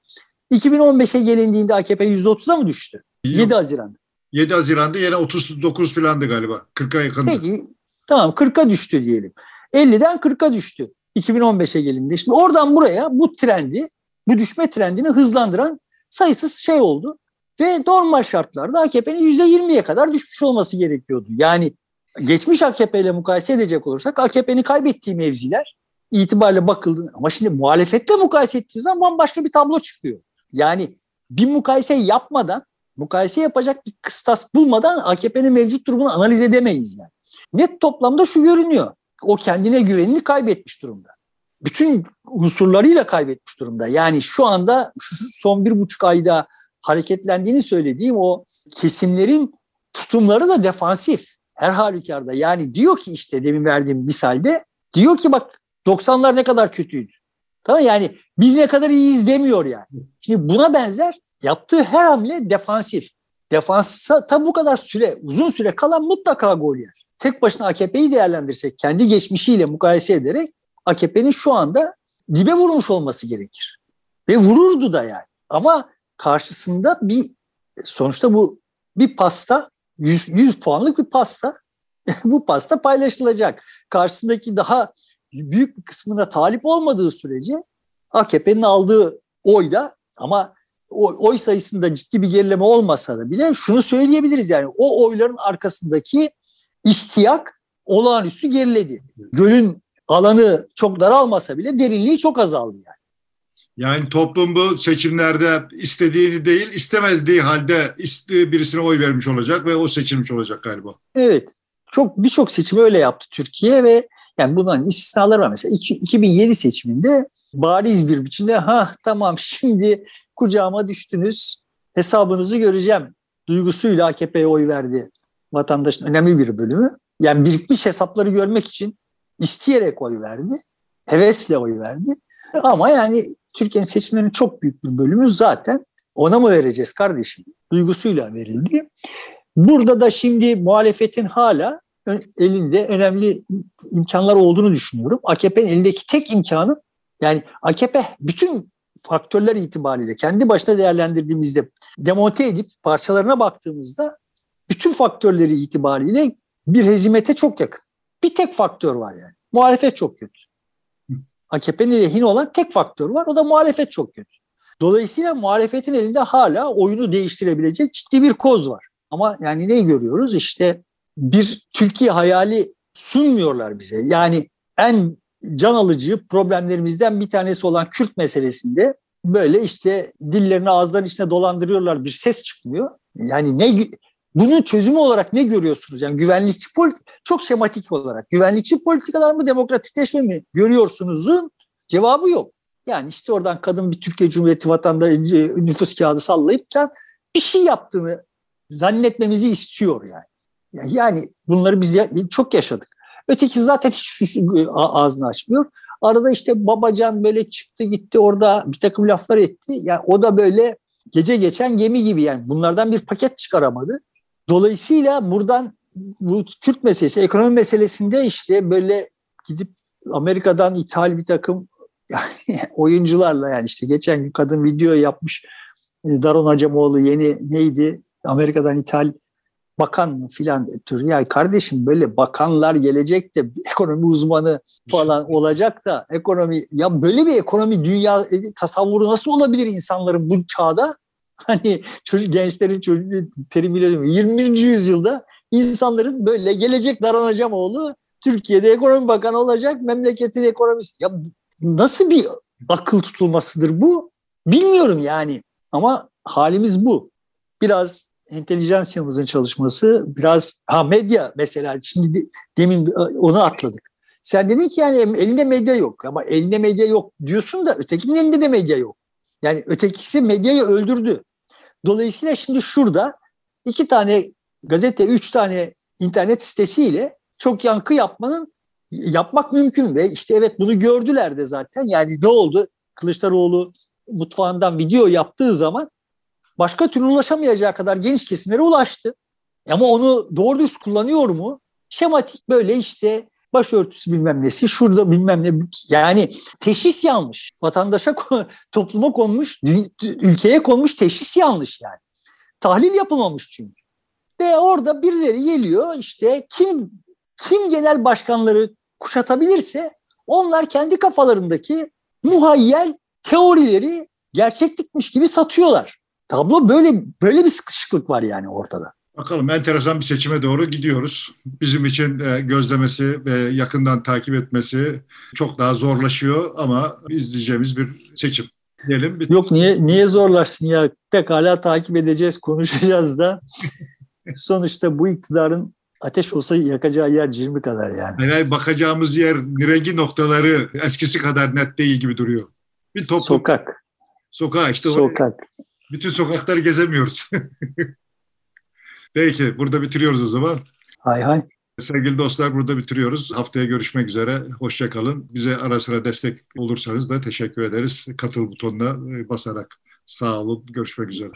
2015'e gelindiğinde AKP %30'a mı düştü? Yok. 7 Haziran'da. 7 Haziran'da yine 39 filandı galiba. 40'a yakındı. Peki tamam 40'a düştü diyelim. 50'den 40'a düştü. 2015'e gelindiğinde. Şimdi oradan buraya bu trendi bu düşme trendini hızlandıran sayısız şey oldu. Ve normal şartlarda AKP'nin %20'ye kadar düşmüş olması gerekiyordu. Yani geçmiş AKP ile mukayese edecek olursak AKP'nin kaybettiği mevziler itibariyle bakıldı. Ama şimdi muhalefetle mukayese ettiğimiz zaman bambaşka bir tablo çıkıyor. Yani bir mukayese yapmadan, mukayese yapacak bir kıstas bulmadan AKP'nin mevcut durumunu analiz edemeyiz yani. Net toplamda şu görünüyor. O kendine güvenini kaybetmiş durumda bütün unsurlarıyla kaybetmiş durumda. Yani şu anda şu son bir buçuk ayda hareketlendiğini söylediğim o kesimlerin tutumları da defansif. Her halükarda yani diyor ki işte demin verdiğim misalde diyor ki bak 90'lar ne kadar kötüydü. Tamam yani biz ne kadar iyiyiz demiyor yani. Şimdi buna benzer yaptığı her hamle defansif. Defansa tam bu kadar süre, uzun süre kalan mutlaka gol yer. Tek başına AKP'yi değerlendirsek, kendi geçmişiyle mukayese ederek AKP'nin şu anda dibe vurmuş olması gerekir. Ve vururdu da yani. Ama karşısında bir sonuçta bu bir pasta 100, 100 puanlık bir pasta. bu pasta paylaşılacak. Karşısındaki daha büyük bir kısmına talip olmadığı sürece AKP'nin aldığı oyda ama oy sayısında ciddi bir gerileme olmasa da bile şunu söyleyebiliriz yani o oyların arkasındaki iştiyak olağanüstü geriledi. Gölün alanı çok daralmasa bile derinliği çok azaldı yani. Yani toplum bu seçimlerde istediğini değil, istemediği halde birisine oy vermiş olacak ve o seçilmiş olacak galiba. Evet. Çok birçok seçimi öyle yaptı Türkiye ve yani bunların istisnaları var. Mesela 2007 seçiminde bariz bir biçimde ha tamam şimdi kucağıma düştünüz hesabınızı göreceğim duygusuyla AKP'ye oy verdi vatandaşın önemli bir bölümü. Yani birikmiş hesapları görmek için isteyerek oy verdi. Hevesle oy verdi. Ama yani Türkiye'nin seçimlerinin çok büyük bir bölümü zaten ona mı vereceğiz kardeşim duygusuyla verildi. Burada da şimdi muhalefetin hala elinde önemli imkanlar olduğunu düşünüyorum. AKP'nin elindeki tek imkanı yani AKP bütün faktörler itibariyle kendi başına değerlendirdiğimizde demonte edip parçalarına baktığımızda bütün faktörleri itibariyle bir hezimete çok yakın. Bir tek faktör var yani. Muhalefet çok kötü. AKP'nin lehine olan tek faktör var. O da muhalefet çok kötü. Dolayısıyla muhalefetin elinde hala oyunu değiştirebilecek ciddi bir koz var. Ama yani ne görüyoruz? İşte bir Türkiye hayali sunmuyorlar bize. Yani en can alıcı problemlerimizden bir tanesi olan Kürt meselesinde böyle işte dillerini ağızlarının içine dolandırıyorlar bir ses çıkmıyor. Yani ne bunun çözümü olarak ne görüyorsunuz? Yani güvenlikçi politik çok şematik olarak güvenlikçi politikalar mı demokratikleşme mi görüyorsunuzun cevabı yok. Yani işte oradan kadın bir Türkiye Cumhuriyeti vatandaşı nüfus kağıdı sallayıp bir şey yaptığını zannetmemizi istiyor yani. Yani bunları biz çok yaşadık. Öteki zaten hiç ağzını açmıyor. Arada işte babacan böyle çıktı gitti orada bir takım laflar etti. Yani o da böyle gece geçen gemi gibi yani bunlardan bir paket çıkaramadı. Dolayısıyla buradan bu Kürt meselesi, ekonomi meselesinde işte böyle gidip Amerika'dan ithal bir takım yani oyuncularla yani işte geçen gün kadın video yapmış Daron Hacamoğlu yeni neydi Amerika'dan ithal bakan filan tür. Ya kardeşim böyle bakanlar gelecek de ekonomi uzmanı falan olacak da ekonomi ya böyle bir ekonomi dünya e, tasavvuru nasıl olabilir insanların bu çağda? Hani çocuk gençlerin çocuğu terimiyle diyorum. 20. yüzyılda insanların böyle gelecek Daran oğlu Türkiye'de ekonomi bakanı olacak memleketin ekonomisi. Ya nasıl bir akıl tutulmasıdır bu? Bilmiyorum yani ama halimiz bu. Biraz entelijansiyamızın çalışması biraz ha medya mesela şimdi demin onu atladık. Sen dedin ki yani elinde medya yok ama elinde medya yok diyorsun da ötekinin elinde de medya yok. Yani ötekisi medyayı öldürdü. Dolayısıyla şimdi şurada iki tane gazete, üç tane internet sitesiyle çok yankı yapmanın yapmak mümkün ve işte evet bunu gördüler de zaten. Yani ne oldu? Kılıçdaroğlu mutfağından video yaptığı zaman başka türlü ulaşamayacağı kadar geniş kesimlere ulaştı. Ama onu doğru düz kullanıyor mu? Şematik böyle işte başörtüsü bilmem nesi, şurada bilmem ne. Yani teşhis yanlış. Vatandaşa, topluma konmuş, ülkeye konmuş teşhis yanlış yani. Tahlil yapılmamış çünkü. Ve orada birileri geliyor işte kim kim genel başkanları kuşatabilirse onlar kendi kafalarındaki muhayyel teorileri gerçeklikmiş gibi satıyorlar. Tablo böyle böyle bir sıkışıklık var yani ortada. Bakalım enteresan bir seçime doğru gidiyoruz. Bizim için e, gözlemesi ve yakından takip etmesi çok daha zorlaşıyor ama izleyeceğimiz bir seçim diyelim. Bir... Yok niye niye zorlarsın ya? Pekala takip edeceğiz, konuşacağız da. Sonuçta bu iktidarın ateş olsa yakacağı yer 20 kadar yani. Yani bakacağımız yer rengi noktaları eskisi kadar net değil gibi duruyor. Bir toplum. Sokak. Sokak işte. Sokak. Bütün sokakları gezemiyoruz. Peki burada bitiriyoruz o zaman. Hay hay. Sevgili dostlar burada bitiriyoruz. Haftaya görüşmek üzere. Hoşçakalın. Bize ara sıra destek olursanız da teşekkür ederiz. Katıl butonuna basarak. Sağ olun. Görüşmek üzere.